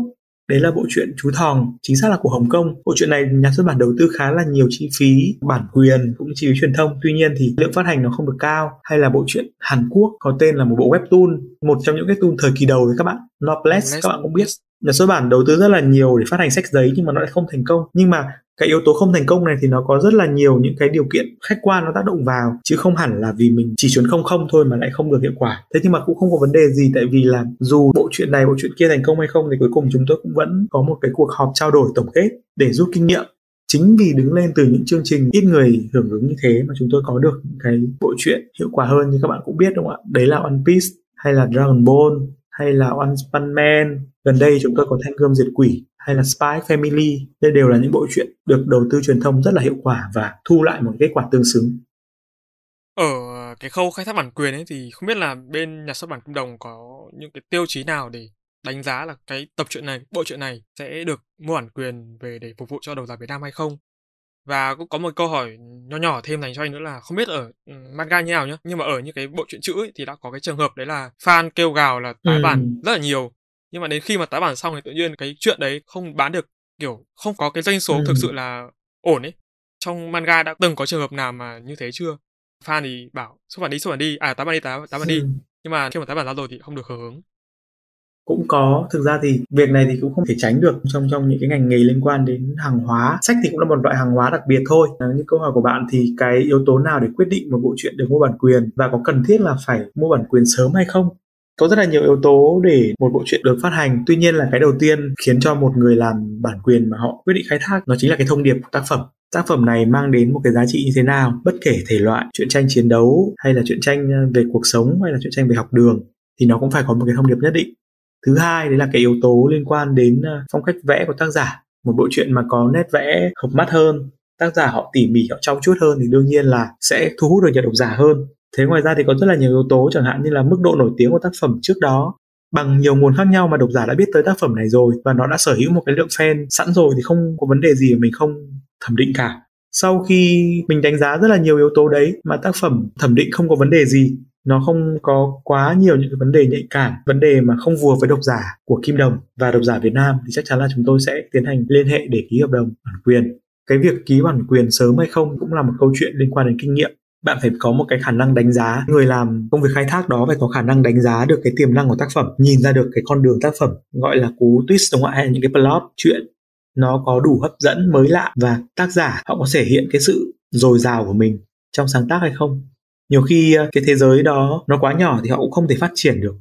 Đấy là bộ truyện Chú Thòng, chính xác là của Hồng Kông. Bộ truyện này nhà xuất bản đầu tư khá là nhiều chi phí bản quyền cũng chi phí truyền thông. Tuy nhiên thì lượng phát hành nó không được cao. Hay là bộ truyện Hàn Quốc có tên là một bộ webtoon, một trong những cái tool thời kỳ đầu đấy các bạn. Noblesse các bạn cũng biết. Nhà xuất bản đầu tư rất là nhiều để phát hành sách giấy nhưng mà nó lại không thành công. Nhưng mà cái yếu tố không thành công này thì nó có rất là nhiều những cái điều kiện khách quan nó tác động vào, chứ không hẳn là vì mình chỉ chuẩn không không thôi mà lại không được hiệu quả. Thế nhưng mà cũng không có vấn đề gì, tại vì là dù bộ chuyện này, bộ chuyện kia thành công hay không thì cuối cùng chúng tôi cũng vẫn có một cái cuộc họp trao đổi tổng kết để rút kinh nghiệm. Chính vì đứng lên từ những chương trình ít người hưởng ứng như thế mà chúng tôi có được những cái bộ truyện hiệu quả hơn như các bạn cũng biết, đúng không ạ? Đấy là One Piece hay là Dragon Ball hay là One Punch Man. Gần đây chúng tôi có Thanh Gươm Diệt Quỷ hay là Spy Family đây đều là những bộ truyện được đầu tư truyền thông rất là hiệu quả và thu lại một kết quả tương xứng ở cái khâu khai thác bản quyền ấy thì không biết là bên nhà xuất bản Kim Đồng có những cái tiêu chí nào để đánh giá là cái tập truyện này, bộ truyện này sẽ được mua bản quyền về để phục vụ cho đầu giả Việt Nam hay không? Và cũng có một câu hỏi nhỏ nhỏ thêm dành cho anh nữa là không biết ở ừ, manga như nào nhá, nhưng mà ở những cái bộ truyện chữ ấy thì đã có cái trường hợp đấy là fan kêu gào là tái bản ừ. rất là nhiều nhưng mà đến khi mà tái bản xong thì tự nhiên cái chuyện đấy không bán được kiểu không có cái doanh số ừ. thực sự là ổn ấy. Trong manga đã từng có trường hợp nào mà như thế chưa? Fan thì bảo xuất bản đi xuất bản đi. À tái bản đi tái tái bản đi. Ừ. nhưng mà khi mà tái bản ra rồi thì không được hưởng ứng. Cũng có thực ra thì việc này thì cũng không thể tránh được trong trong những cái ngành nghề liên quan đến hàng hóa. Sách thì cũng là một loại hàng hóa đặc biệt thôi. Như câu hỏi của bạn thì cái yếu tố nào để quyết định một bộ truyện được mua bản quyền và có cần thiết là phải mua bản quyền sớm hay không có rất là nhiều yếu tố để một bộ truyện được phát hành. Tuy nhiên là cái đầu tiên khiến cho một người làm bản quyền mà họ quyết định khai thác, nó chính là cái thông điệp của tác phẩm. Tác phẩm này mang đến một cái giá trị như thế nào? Bất kể thể loại, truyện tranh chiến đấu, hay là truyện tranh ờ, về cuộc sống, hay là truyện tranh về học đường, thì nó cũng phải có một cái thông điệp nhất định. Thứ hai, đấy là cái yếu tố liên quan đến ờ, phong cách vẽ của tác giả. Một bộ truyện mà có nét vẽ hợp mắt hơn, tác giả họ tỉ mỉ, họ trau chuốt hơn thì đương nhiên là sẽ thu hút được nhà độc giả hơn thế ngoài ra thì có rất là nhiều yếu tố chẳng hạn như là mức độ nổi tiếng của tác phẩm trước đó. Bằng nhiều nguồn khác nhau mà độc giả đã biết tới tác phẩm này rồi và nó đã sở hữu một cái lượng fan sẵn rồi thì không có vấn đề gì mà mình không thẩm định cả. Sau khi mình đánh giá rất là nhiều yếu tố đấy mà tác phẩm thẩm định không có vấn đề gì, nó không có quá nhiều những cái vấn đề nhạy cảm, vấn đề mà không phù hợp với độc giả của kim đồng và độc giả việt nam thì chắc chắn là chúng tôi sẽ tiến hành liên hệ để ký hợp đồng bản quyền. Cái việc ký bản quyền sớm hay không cũng là một câu chuyện liên quan đến kinh nghiệm bạn phải có một cái khả năng đánh giá. Người làm công việc khai thác đó phải có khả năng đánh giá được cái tiềm năng của tác phẩm, nhìn ra được cái con đường tác phẩm, gọi là cú twist đúng không ạ? Hay là những cái plot, chuyện nó có đủ hấp dẫn, mới lạ và tác giả họ có thể hiện cái sự dồi dào của mình trong sáng tác hay không? Nhiều khi ờ, cái thế giới đó nó quá nhỏ thì họ cũng không thể phát triển được.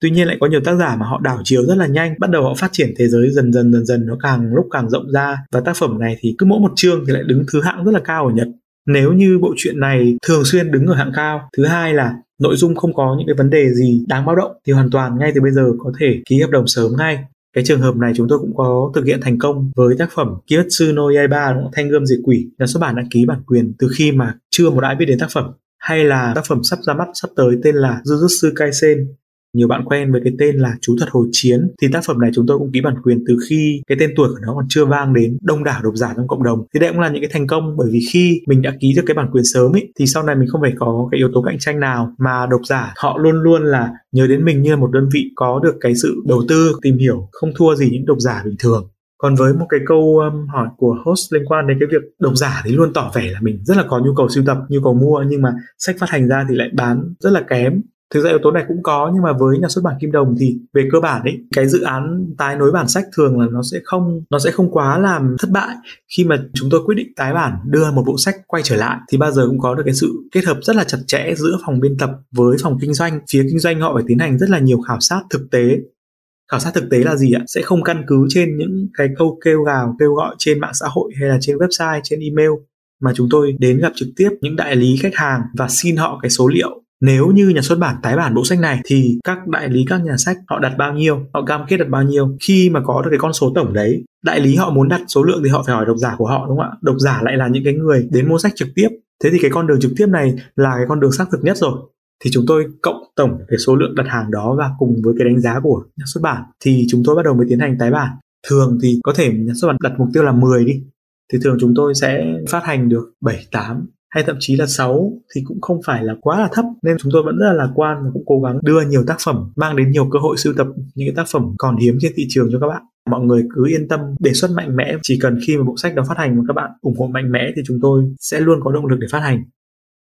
Tuy nhiên lại có nhiều tác giả mà họ đảo chiều rất là nhanh, bắt đầu họ phát triển thế giới dần dần dần dần, nó càng lúc càng rộng ra. Và tác phẩm này thì cứ mỗi một chương thì lại đứng thứ hạng rất là cao ở nhật nếu như bộ truyện này thường xuyên đứng ở hạng cao, thứ hai là nội dung không có những cái vấn đề gì đáng báo động, thì hoàn toàn ngay từ bây giờ có thể ký hợp đồng sớm ngay. Cái trường hợp này chúng tôi cũng có thực hiện thành công với tác phẩm Kimetsu no Yaiba Thanh gươm diệt quỷ. Nhà xuất bản đã ký bản quyền từ khi mà chưa một ai biết đến tác phẩm, hay là tác phẩm sắp ra mắt sắp tới tên là Jujutsu Kaisen nhiều bạn quen với cái tên là chú thuật hồi chiến. Thì tác phẩm này chúng tôi cũng ký bản quyền từ khi cái tên tuổi của nó còn chưa vang đến đông đảo độc giả trong cộng đồng. Thì đây cũng là những cái thành công bởi vì khi mình đã ký được cái bản quyền sớm ấy thì sau này mình không phải có cái yếu tố cạnh tranh nào mà độc giả họ luôn luôn là nhớ đến mình như là một đơn vị có được cái sự đầu tư tìm hiểu không thua gì những độc giả bình thường. Còn với một cái câu um, hỏi của host liên quan đến cái việc độc giả thì luôn tỏ vẻ là mình rất là có nhu cầu sưu tập nhu cầu mua nhưng mà sách phát hành ra thì lại bán rất là kém thực ra yếu tố này cũng có, nhưng mà với nhà xuất bản kim đồng thì về cơ bản ấy, cái dự án tái nối bản sách thường là nó sẽ không, nó sẽ không quá làm thất bại. Khi mà chúng tôi quyết định tái bản, đưa một bộ sách quay trở lại, thì bao giờ cũng có được cái sự kết hợp rất là chặt chẽ giữa phòng biên tập với phòng kinh doanh. Phía kinh doanh họ phải tiến hành rất là nhiều khảo sát thực tế. Khảo sát thực tế là gì ạ? Sẽ không căn cứ trên những cái câu kêu gào, kêu gọi trên mạng xã hội hay là trên website, trên email, mà chúng tôi đến gặp trực tiếp những đại lý khách hàng và xin họ cái số liệu nếu như nhà xuất bản tái bản bộ sách này thì các đại lý các nhà sách họ đặt bao nhiêu họ cam kết đặt bao nhiêu khi mà có được cái con số tổng đấy. Đại lý họ muốn đặt số lượng thì họ phải hỏi độc giả của họ đúng không ạ? Độc giả lại là những cái người đến mua sách trực tiếp. Thế thì cái con đường trực tiếp này là cái con đường xác thực nhất rồi. Thì chúng tôi cộng tổng cái số lượng đặt hàng đó và cùng với cái đánh giá của nhà xuất bản thì chúng tôi bắt đầu mới tiến hành tái bản. Thường thì có thể nhà xuất bản đặt mục tiêu là 10 đi. Thì thường chúng tôi sẽ phát hành được 7, 8 hay thậm chí là 6 thì cũng không phải là quá là thấp. Nên chúng tôi vẫn rất là lạc quan và cũng cố gắng đưa nhiều tác phẩm mang đến nhiều cơ hội sưu tập những cái tác phẩm còn hiếm trên thị trường cho các bạn. Mọi người cứ yên tâm đề xuất mạnh mẽ. Chỉ cần khi mà bộ sách đó phát hành mà các bạn ủng hộ mạnh mẽ thì chúng tôi sẽ luôn có động lực để phát hành.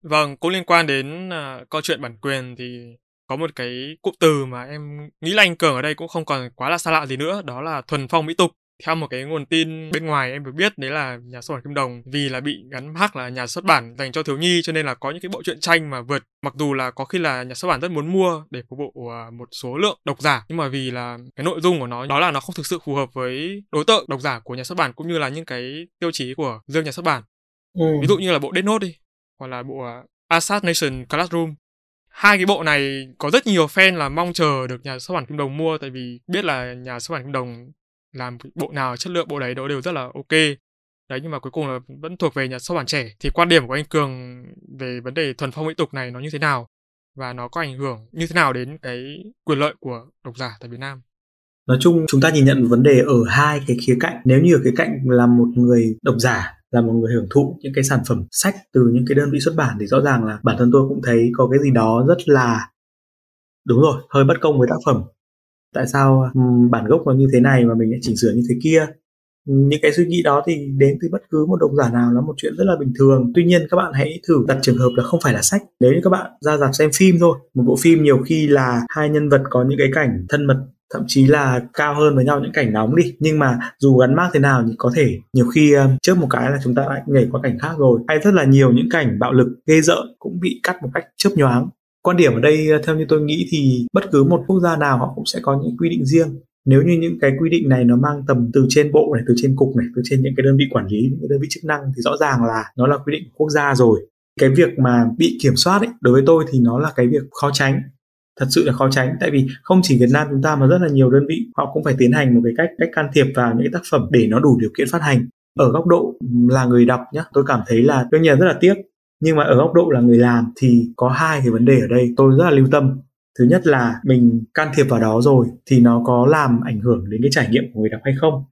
Vâng cũng liên quan đến uh, câu chuyện bản quyền thì có một cái cụm từ mà em nghĩ là anh cường ở đây cũng không còn quá là xa lạ gì nữa đó là thuần phong mỹ tục theo một cái nguồn tin bên ngoài em được biết đấy là nhà xuất bản Kim Đồng. Vì là bị gắn mác là nhà xuất bản dành cho thiếu nhi cho nên là có những cái bộ truyện tranh mà vượt. Mặc dù là có khi là nhà xuất bản rất muốn mua để phục vụ à, một số lượng độc giả nhưng mà vì là cái nội dung của nó đó là nó không thực sự phù hợp với đối tượng độc giả của nhà xuất bản cũng như là những cái tiêu chí của riêng nhà xuất bản. Ừ. ví dụ như là bộ Death Note đi hoặc là bộ uh, Assassination Classroom. Hai cái bộ này có rất nhiều fan là mong chờ được nhà xuất bản Kim Đồng mua tại vì biết là nhà xuất bản Kim Đồng làm bộ nào, chất lượng bộ đấy đó đều rất là ok. Đấy, nhưng mà cuối cùng là vẫn thuộc về nhà xuất bản trẻ. Thì quan điểm của anh cường về vấn đề thuần phong mỹ tục này nó như thế nào? Và nó có ảnh hưởng như thế nào đến cái quyền lợi của độc giả tại Việt Nam? Nói chung chúng ta nhìn nhận vấn đề ở hai cái khía cạnh. Nếu như ở cái cạnh là một người độc giả, là một người hưởng thụ những cái sản phẩm sách từ những cái đơn vị xuất bản, thì rõ ràng là bản thân tôi cũng thấy có cái gì đó rất là, đúng rồi, hơi bất công với tác phẩm tại sao ừ, bản gốc nó như thế này mà mình lại chỉnh sửa như thế kia? Ừ, những cái suy nghĩ đó thì đến từ bất cứ một độc giả nào là một chuyện rất là bình thường. Tuy nhiên các bạn hãy thử đặt trường hợp là không phải là sách. Nếu như các bạn ra dạp xem phim thôi, một bộ phim nhiều khi là hai nhân vật có những cái cảnh thân mật, thậm chí là cao hơn với nhau những cảnh nóng đi. Nhưng mà dù gắn mác thế nào thì có thể nhiều khi ờ, trước một cái là chúng ta lại nhảy qua cảnh khác rồi. Hay rất là nhiều những cảnh bạo lực, ghê rợn cũng bị cắt một cách chớp nhoáng quan điểm ở đây ờ, theo như tôi nghĩ thì bất cứ một quốc gia nào họ cũng sẽ có những quy định riêng. Nếu như những cái quy định này nó mang tầm từ trên bộ này từ trên cục này từ trên những cái đơn vị quản lý những cái đơn vị chức năng thì rõ ràng là nó là quy định của quốc gia rồi. Cái việc mà bị kiểm soát ấy, đối với tôi thì nó là cái việc khó tránh. Thật sự là khó tránh tại vì không chỉ Việt Nam chúng ta mà rất là nhiều đơn vị họ cũng phải tiến hành một cái cách cách can thiệp vào những cái tác phẩm để nó đủ điều kiện phát hành. Ở góc độ là người đọc nhé tôi cảm thấy là đương nhiên rất là tiếc nhưng mà ở góc độ là người làm thì có hai cái vấn đề ở đây, tôi rất là lưu tâm. Thứ nhất là mình can thiệp vào đó rồi thì nó có làm ảnh hưởng đến cái trải nghiệm của người đọc hay không?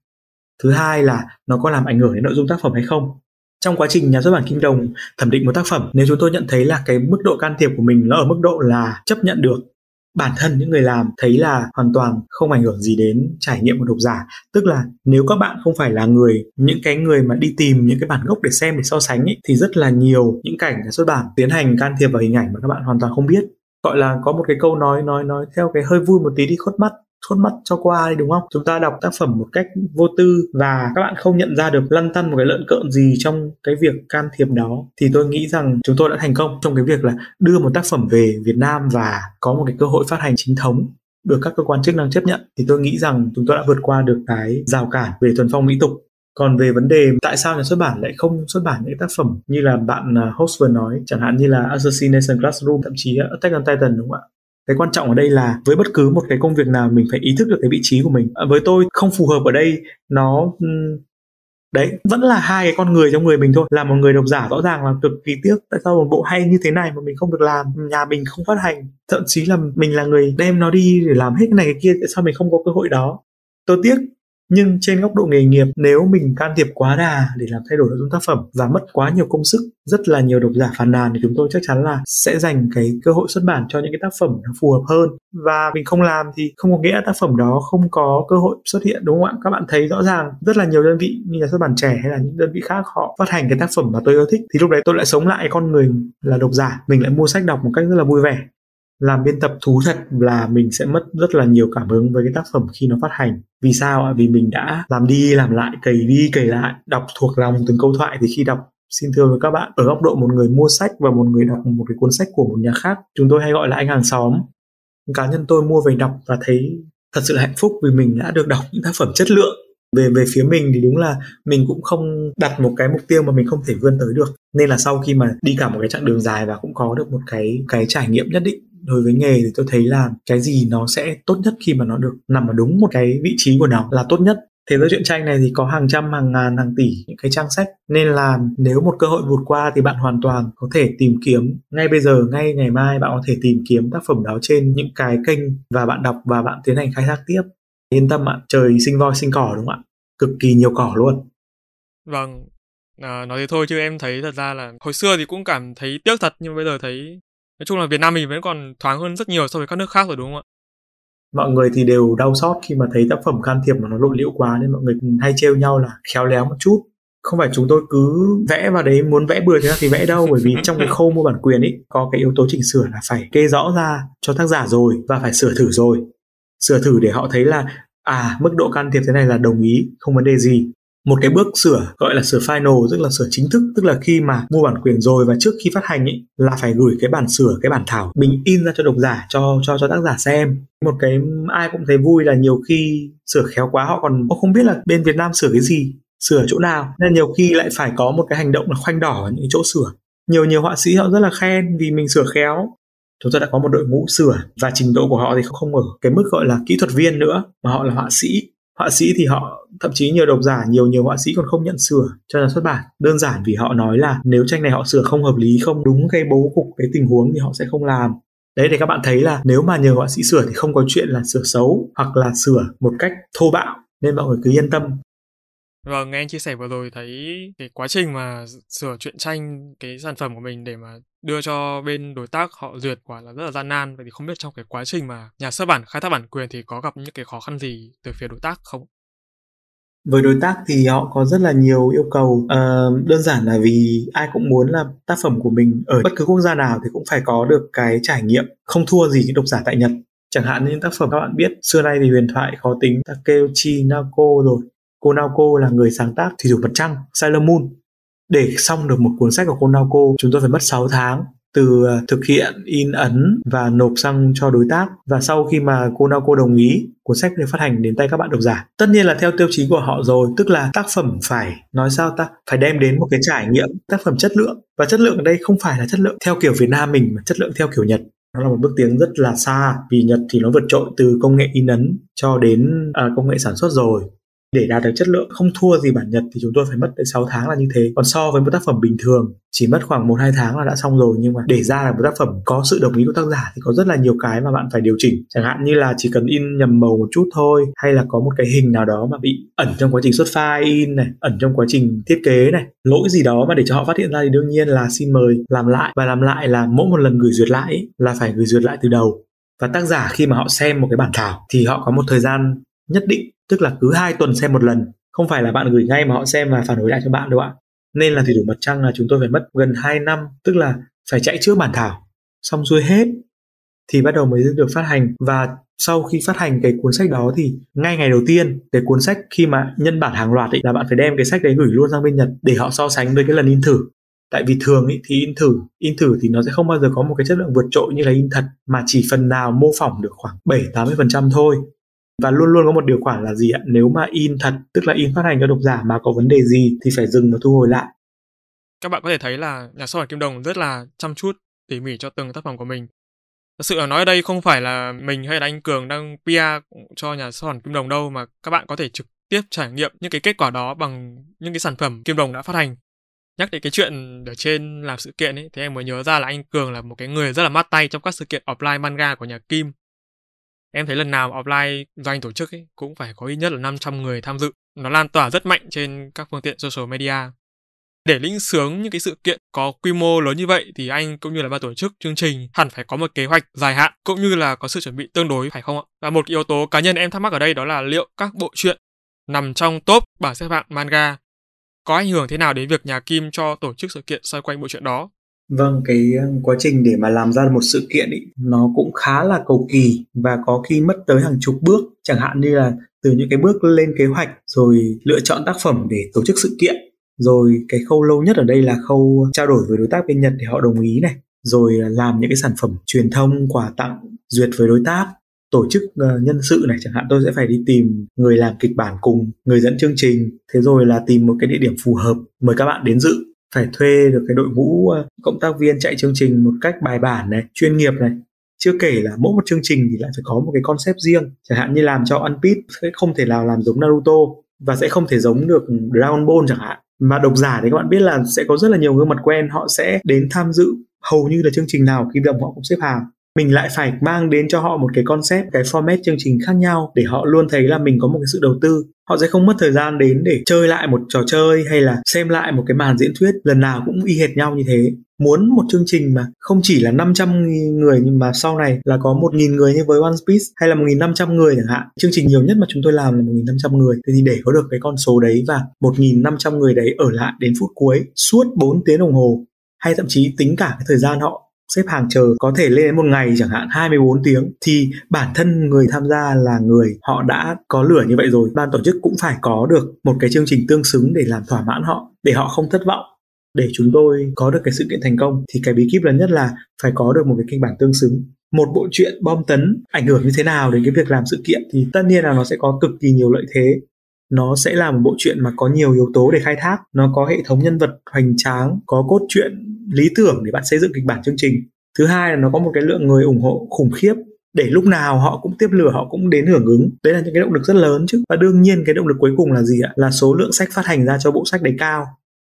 Thứ hai là nó có làm ảnh hưởng đến nội dung tác phẩm hay không? Trong quá trình nhà xuất bản kim đồng thẩm định một tác phẩm, nếu chúng tôi nhận thấy là cái mức độ can thiệp của mình nó ở mức độ là chấp nhận được bản thân những người làm thấy là hoàn toàn không ảnh hưởng gì đến trải nghiệm của độc giả. Tức là nếu các bạn không phải là người những cái người mà đi tìm những cái bản gốc để xem để so sánh ấy, thì rất là nhiều những cảnh nhà xuất bản tiến hành can thiệp vào hình ảnh mà các bạn hoàn toàn không biết. Gọi là có một cái câu nói nói nói theo cái hơi vui một tí đi khuất mắt khuất mắt cho qua đi, đúng không? Chúng ta đọc tác phẩm một cách vô tư và các bạn không nhận ra được lăn tăn một cái lợn cợn gì trong cái việc can thiệp đó. Thì tôi nghĩ rằng chúng tôi đã thành công trong cái việc là đưa một tác phẩm về Việt Nam và có một cái cơ hội phát hành chính thống được các cơ quan chức năng chấp nhận. Thì tôi nghĩ rằng chúng tôi đã vượt qua được cái rào cản về thuần phong mỹ tục. Còn về vấn đề tại sao nhà xuất bản lại không xuất bản những tác phẩm như là bạn à, host vừa nói, chẳng hạn như là Assassination Classroom, thậm chí Attack on Titan, đúng không ạ? Cái quan trọng ở đây là với bất cứ một cái công việc nào mình phải ý thức được cái vị trí của mình. À, với tôi không phù hợp ở đây nó đấy vẫn là hai cái con người trong người mình thôi. Là một người độc giả rõ ràng là cực kỳ tiếc tại sao một bộ hay như thế này mà mình không được làm nhà mình không phát hành. Thậm chí là mình là người đem nó đi để làm hết cái này cái kia tại sao mình không có cơ hội đó? Tôi tiếc nhưng trên góc độ nghề nghiệp, nếu mình can thiệp quá đà để làm thay đổi nội dung tác phẩm và mất quá nhiều công sức, rất là nhiều độc giả phàn nàn thì chúng tôi chắc chắn là sẽ dành cái cơ hội xuất bản cho những cái tác phẩm nó phù hợp hơn. Và mình không làm thì không có nghĩa tác phẩm đó không có cơ hội xuất hiện, đúng không ạ? Các bạn thấy rõ ràng, rất là nhiều đơn vị như nhà xuất bản trẻ hay là những đơn vị khác họ phát hành cái tác phẩm mà tôi yêu thích, thì lúc đấy tôi lại sống lại con người là độc giả. Mình lại mua sách đọc một cách rất là vui vẻ. Làm biên tập thú thật là mình sẽ mất rất là nhiều cảm hứng với cái tác phẩm khi nó phát hành vì sao ạ? Vì mình đã làm đi làm lại, cày đi cày lại, đọc thuộc lòng từng câu thoại. Thì khi đọc xin thưa với các bạn, ở góc độ một người mua sách và một người đọc một cái cuốn sách của một nhà khác, chúng tôi hay gọi là anh hàng xóm. Cá nhân tôi mua về đọc và thấy thật sự là hạnh phúc vì mình đã được đọc những tác phẩm chất lượng. Về về phía mình thì đúng là mình cũng không đặt một cái mục tiêu mà mình không thể vươn tới được. Nên là sau khi mà đi cả một cái chặng đường dài và cũng có được một cái cái trải nghiệm nhất định đối với nghề thì tôi thấy là cái gì nó sẽ tốt nhất khi mà nó được nằm ở đúng một cái vị trí của nó là tốt nhất. Thế giới truyện tranh này thì có hàng trăm hàng ngàn hàng tỷ những cái trang sách. Nên là nếu một cơ hội vụt qua thì bạn hoàn toàn có thể tìm kiếm ngay bây giờ ngay ngày mai bạn có thể tìm kiếm tác phẩm đó trên những cái kênh và bạn đọc và bạn tiến hành khai thác tiếp. Yên tâm ạ trời sinh voi sinh cỏ đúng không ạ? Cực kỳ nhiều cỏ luôn. Vâng à, nói thế thôi chứ em thấy thật ra là hồi xưa thì cũng cảm thấy tiếc thật nhưng bây giờ thấy nói chung là Việt Nam mình vẫn còn thoáng hơn rất nhiều so với các nước khác rồi đúng không ạ? Mọi người thì đều đau xót khi mà thấy tác phẩm can thiệp mà nó lộ liễu quá nên mọi người hay trêu nhau là khéo léo một chút. Không phải chúng tôi cứ vẽ vào đấy muốn vẽ bừa thế nào thì vẽ đâu bởi vì trong cái khâu mua bản quyền ấy có cái yếu tố chỉnh sửa là phải kê rõ ra cho tác giả rồi và phải sửa thử rồi. Sửa thử để họ thấy là à mức độ can thiệp thế này là đồng ý không vấn đề gì một cái bước sửa gọi là sửa final tức là sửa chính thức tức là khi mà mua bản quyền rồi và trước khi phát hành ý, là phải gửi cái bản sửa cái bản thảo mình in ra cho độc giả cho cho cho tác giả xem. Một cái ai cũng thấy vui là nhiều khi sửa khéo quá họ còn không biết là bên Việt Nam sửa cái gì sửa chỗ nào. Nên nhiều khi lại phải có một cái hành động là khoanh đỏ ở những chỗ sửa. Nhiều nhiều họa sĩ họ rất là khen vì mình sửa khéo. Chúng ta đã có một đội ngũ sửa và trình độ của họ thì không ở cái mức gọi là kỹ thuật viên nữa mà họ là họa sĩ họa sĩ thì họ thậm chí nhiều độc giả nhiều nhiều họa sĩ còn không nhận sửa cho nhà xuất bản. Đơn giản vì họ nói là nếu tranh này họ sửa không hợp lý không đúng cái bố cục cái tình huống thì họ sẽ không làm. Đấy để các bạn thấy là nếu mà nhờ họa sĩ sửa thì không có chuyện là sửa xấu hoặc là sửa một cách thô bạo nên mọi người cứ yên tâm. Vâng, nghe anh chia sẻ vừa rồi thấy cái quá trình mà sửa truyện tranh cái sản phẩm của mình để mà đưa cho bên đối tác họ duyệt quả là rất là gian nan. Vậy thì không biết trong cái quá trình mà nhà xuất bản khai thác bản quyền thì có gặp những cái khó khăn gì từ phía đối tác không? với đối tác thì họ có rất là nhiều yêu cầu. Uh, đơn giản là vì ai cũng muốn là tác phẩm của mình ở bất cứ quốc gia nào thì cũng phải có được cái trải nghiệm. Không thua gì những độc giả tại Nhật. Chẳng hạn như những tác phẩm các bạn biết xưa nay thì huyền thoại khó tính. Takeuchi naoko rồi. Cô Naoko là người sáng tác Thủy thủ mặt trăng Sailor Moon để xong được một cuốn sách của cô chúng tôi phải mất 6 tháng từ ờ, thực hiện in ấn và nộp sang cho đối tác. Và sau khi mà cô đồng ý cuốn sách được phát hành đến tay các bạn độc giả. Tất nhiên là theo tiêu chí của họ rồi tức là tác phẩm phải nói sao ta phải đem đến một cái trải nghiệm tác phẩm chất lượng. Và chất lượng ở đây không phải là chất lượng theo kiểu Việt Nam mình mà chất lượng theo kiểu Nhật. Nó là một bước tiến rất là xa vì Nhật thì nó vượt trội từ công nghệ in ấn cho đến à, công nghệ sản xuất rồi để đạt được chất lượng không thua gì bản Nhật thì chúng tôi phải mất tới 6 tháng là như thế. Còn so với một tác phẩm bình thường chỉ mất khoảng 1 2 tháng là đã xong rồi nhưng mà để ra là một tác phẩm có sự đồng ý của tác giả thì có rất là nhiều cái mà bạn phải điều chỉnh. Chẳng hạn như là chỉ cần in nhầm màu một chút thôi hay là có một cái hình nào đó mà bị ẩn trong quá trình xuất file in này, ẩn trong quá trình thiết kế này, lỗi gì đó mà để cho họ phát hiện ra thì đương nhiên là xin mời làm lại và làm lại là mỗi một lần gửi duyệt lại là phải gửi duyệt lại từ đầu và tác giả khi mà họ xem một cái bản thảo thì họ có một thời gian nhất định tức là cứ hai tuần xem một lần. Không phải là bạn gửi ngay mà họ xem và phản hồi lại cho bạn đâu ạ. Nên là thủy thủ mặt trăng là chúng tôi phải mất gần 2 năm tức là phải chạy trước bản thảo. Xong xuôi hết thì bắt đầu mới được phát hành. Và sau khi phát hành cái cuốn sách đó thì ngay ngày đầu tiên cái cuốn sách khi mà nhân bản hàng loạt ấy là bạn phải đem cái sách đấy gửi luôn sang bên Nhật để họ so sánh với cái lần in thử. Tại vì thường ý, thì in thử in thử thì nó sẽ không bao giờ có một cái chất lượng vượt trội như là in thật mà chỉ phần nào mô phỏng được khoảng 7 80 phần trăm thôi và luôn luôn có một điều khoản là gì ạ nếu mà in thật, tức là in phát hành cho độc giả mà có vấn đề gì thì phải dừng và thu hồi lại các bạn có thể thấy là nhà xuất bản Kim Đồng rất là chăm chút tỉ mỉ cho từng tác phẩm của mình Thật sự là nói ở đây không phải là mình hay là anh Cường đang PR cho nhà xuất bản Kim Đồng đâu, mà các bạn có thể trực tiếp trải nghiệm những cái kết quả đó bằng những cái sản phẩm Kim Đồng đã phát hành. Nhắc đến cái chuyện ở trên làm sự kiện ấy, thì em mới nhớ ra là anh Cường là một cái người rất là mát tay trong các sự kiện offline manga của nhà Kim. Em thấy lần nào offline doanh tổ chức ấy, cũng phải có ít nhất là 500 người tham dự. Nó lan tỏa rất mạnh trên các phương tiện social media. Để lĩnh sướng những cái sự kiện có quy mô lớn như vậy thì anh cũng như là ban tổ chức chương trình hẳn phải có một kế hoạch dài hạn cũng như là có sự chuẩn bị tương đối, phải không ạ? Và một yếu tố cá nhân em thắc mắc ở đây đó là liệu các bộ truyện nằm trong top bảng xếp hạng manga có ảnh hưởng thế nào đến việc nhà Kim cho tổ chức sự kiện xoay quanh bộ truyện đó? Vâng, cái ờ, quá trình để mà làm ra một sự kiện ý, nó cũng khá là cầu kỳ và có khi mất tới hàng chục bước, chẳng hạn như là từ những cái bước lên kế hoạch rồi lựa chọn tác phẩm để tổ chức sự kiện rồi cái khâu lâu nhất ở đây là khâu trao đổi với đối tác bên Nhật để họ đồng ý này rồi làm những cái sản phẩm truyền thông quà tặng duyệt với đối tác tổ chức ờ, nhân sự này. Chẳng hạn tôi sẽ phải đi tìm người làm kịch bản cùng người dẫn chương trình thế rồi là tìm một cái địa điểm phù hợp mời các bạn đến dự phải thuê được cái đội ngũ ờ, cộng tác viên chạy chương trình một cách bài bản này, chuyên nghiệp này. Chưa kể là mỗi một chương trình thì lại phải có một cái concept riêng, chẳng hạn như làm cho ăn Piece sẽ không thể nào làm giống Naruto và sẽ không thể giống được Dragon Ball chẳng hạn. Mà độc giả thì các bạn biết là sẽ có rất là nhiều gương mặt quen, họ sẽ đến tham dự, hầu như là chương trình nào khi đồng họ cũng xếp hàng mình lại phải mang đến cho họ một cái concept, cái format chương trình khác nhau để họ luôn thấy là mình có một cái sự đầu tư. Họ sẽ không mất thời gian đến để chơi lại một trò chơi hay là xem lại một cái màn diễn thuyết lần nào cũng y hệt nhau như thế. Muốn một chương trình mà không chỉ là 500 người nhưng mà sau này là có 1.000 người như với One Piece hay là 1.500 người chẳng hạn. Chương trình nhiều nhất mà chúng tôi làm là 1.500 người. Thế thì để có được cái con số đấy và 1.500 người đấy ở lại đến phút cuối, suốt 4 tiếng đồng hồ, hay thậm chí tính cả cái thời gian họ xếp hàng chờ có thể lên đến một ngày chẳng hạn 24 tiếng, thì bản thân người tham gia là người, họ đã có lửa như vậy rồi. Ban tổ chức cũng phải có được một cái chương trình tương xứng để làm thỏa mãn họ, để họ không thất vọng. Để chúng tôi có được cái sự kiện thành công, thì cái bí kíp lớn nhất là phải có được một cái kịch bản tương xứng. Một bộ truyện bom tấn ảnh hưởng như thế nào đến cái việc làm sự kiện thì tất nhiên là nó sẽ có cực kỳ nhiều lợi thế nó sẽ là một bộ truyện mà có nhiều yếu tố để khai thác. Nó có hệ thống nhân vật hoành tráng, có cốt truyện lý tưởng để bạn xây dựng kịch bản chương trình. Thứ hai là nó có một cái lượng người ủng hộ khủng khiếp, để lúc nào họ cũng tiếp lửa, họ cũng đến hưởng ứng. Đấy là những cái động lực rất lớn chứ. Và đương nhiên cái động lực cuối cùng là gì ạ? Là số lượng sách phát hành ra cho bộ sách đấy cao,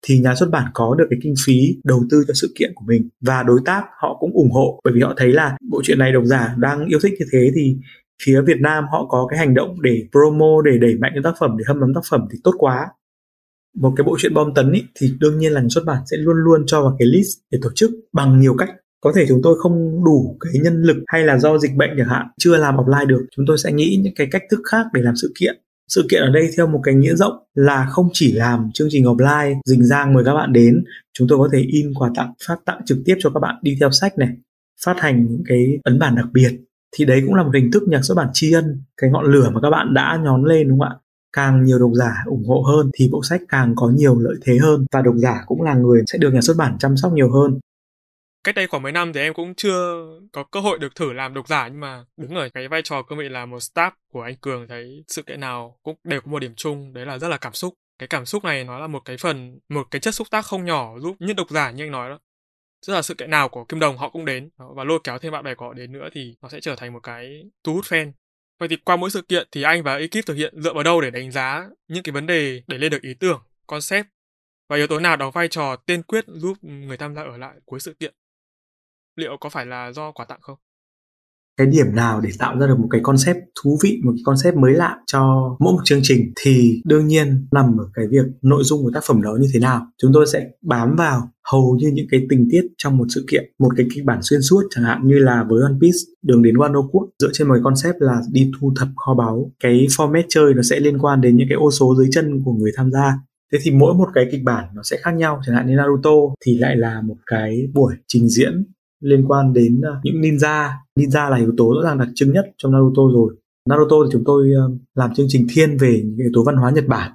thì nhà xuất bản có được cái kinh phí đầu tư cho sự kiện của mình. Và đối tác họ cũng ủng hộ, bởi vì họ thấy là bộ truyện này độc giả đang yêu thích như thế thì phía Việt Nam họ có cái hành động để promo để đẩy mạnh cái tác phẩm để hâm nóng tác phẩm thì tốt quá. Một cái bộ truyện bom tấn ý, thì đương nhiên là nhà xuất bản sẽ luôn luôn cho vào cái list để tổ chức bằng nhiều cách. Có thể chúng tôi không đủ cái nhân lực hay là do dịch bệnh chẳng hạn chưa làm offline được. Chúng tôi sẽ nghĩ những cái cách thức khác để làm sự kiện. Sự kiện ở đây theo một cái nghĩa rộng là không chỉ làm chương trình offline rình rang mời các bạn đến chúng tôi có thể in quà tặng phát tặng trực tiếp cho các bạn đi theo sách này phát hành những cái ấn bản đặc biệt thì đấy cũng là một hình thức nhạc xuất bản tri ân, cái ngọn lửa mà các bạn đã nhón lên, đúng không ạ? Càng nhiều độc giả ủng hộ hơn thì bộ sách càng có nhiều lợi thế hơn. Và độc giả cũng là người sẽ được nhà xuất bản chăm sóc nhiều hơn. Cách đây khoảng mấy năm thì em cũng chưa có cơ hội được thử làm độc giả, nhưng mà đứng ở cái vai trò cương vị là một staff của anh Cường thấy sự kiện nào cũng đều có một điểm chung, đấy là rất là cảm xúc. Cái cảm xúc này nó là một cái phần, một cái chất xúc tác không nhỏ giúp những độc giả như anh nói đó tức là sự kiện nào của Kim Đồng họ cũng đến và lôi kéo thêm bạn bè của họ đến nữa thì nó sẽ trở thành một cái thu hút fan. Vậy thì qua mỗi sự kiện thì anh và ekip thực hiện dựa vào đâu để đánh giá những cái vấn đề để lên được ý tưởng, concept? Và yếu tố nào đóng vai trò tiên quyết giúp người tham gia ở lại cuối sự kiện? Liệu có phải là do quà tặng không? Cái điểm nào để tạo ra được một cái concept thú vị, một cái concept mới lạ cho mỗi một chương trình thì đương nhiên nằm ở cái việc nội dung của tác phẩm đó như thế nào. Chúng tôi sẽ bám vào hầu như những cái tình tiết trong một sự kiện, một cái kịch bản xuyên suốt chẳng hạn như là với One Piece, đường đến Wano Quốc dựa trên một cái concept là đi thu thập kho báu, cái format chơi nó sẽ liên quan đến những cái ô số dưới chân của người tham gia. Thế thì mỗi một cái kịch bản nó sẽ khác nhau, chẳng hạn như Naruto thì lại là một cái buổi trình diễn liên quan đến ờ, những ninja. Ninja là yếu tố rõ ràng đặc trưng nhất trong Naruto rồi. Naruto thì chúng tôi ờ, làm chương trình thiên về những yếu tố văn hóa Nhật Bản.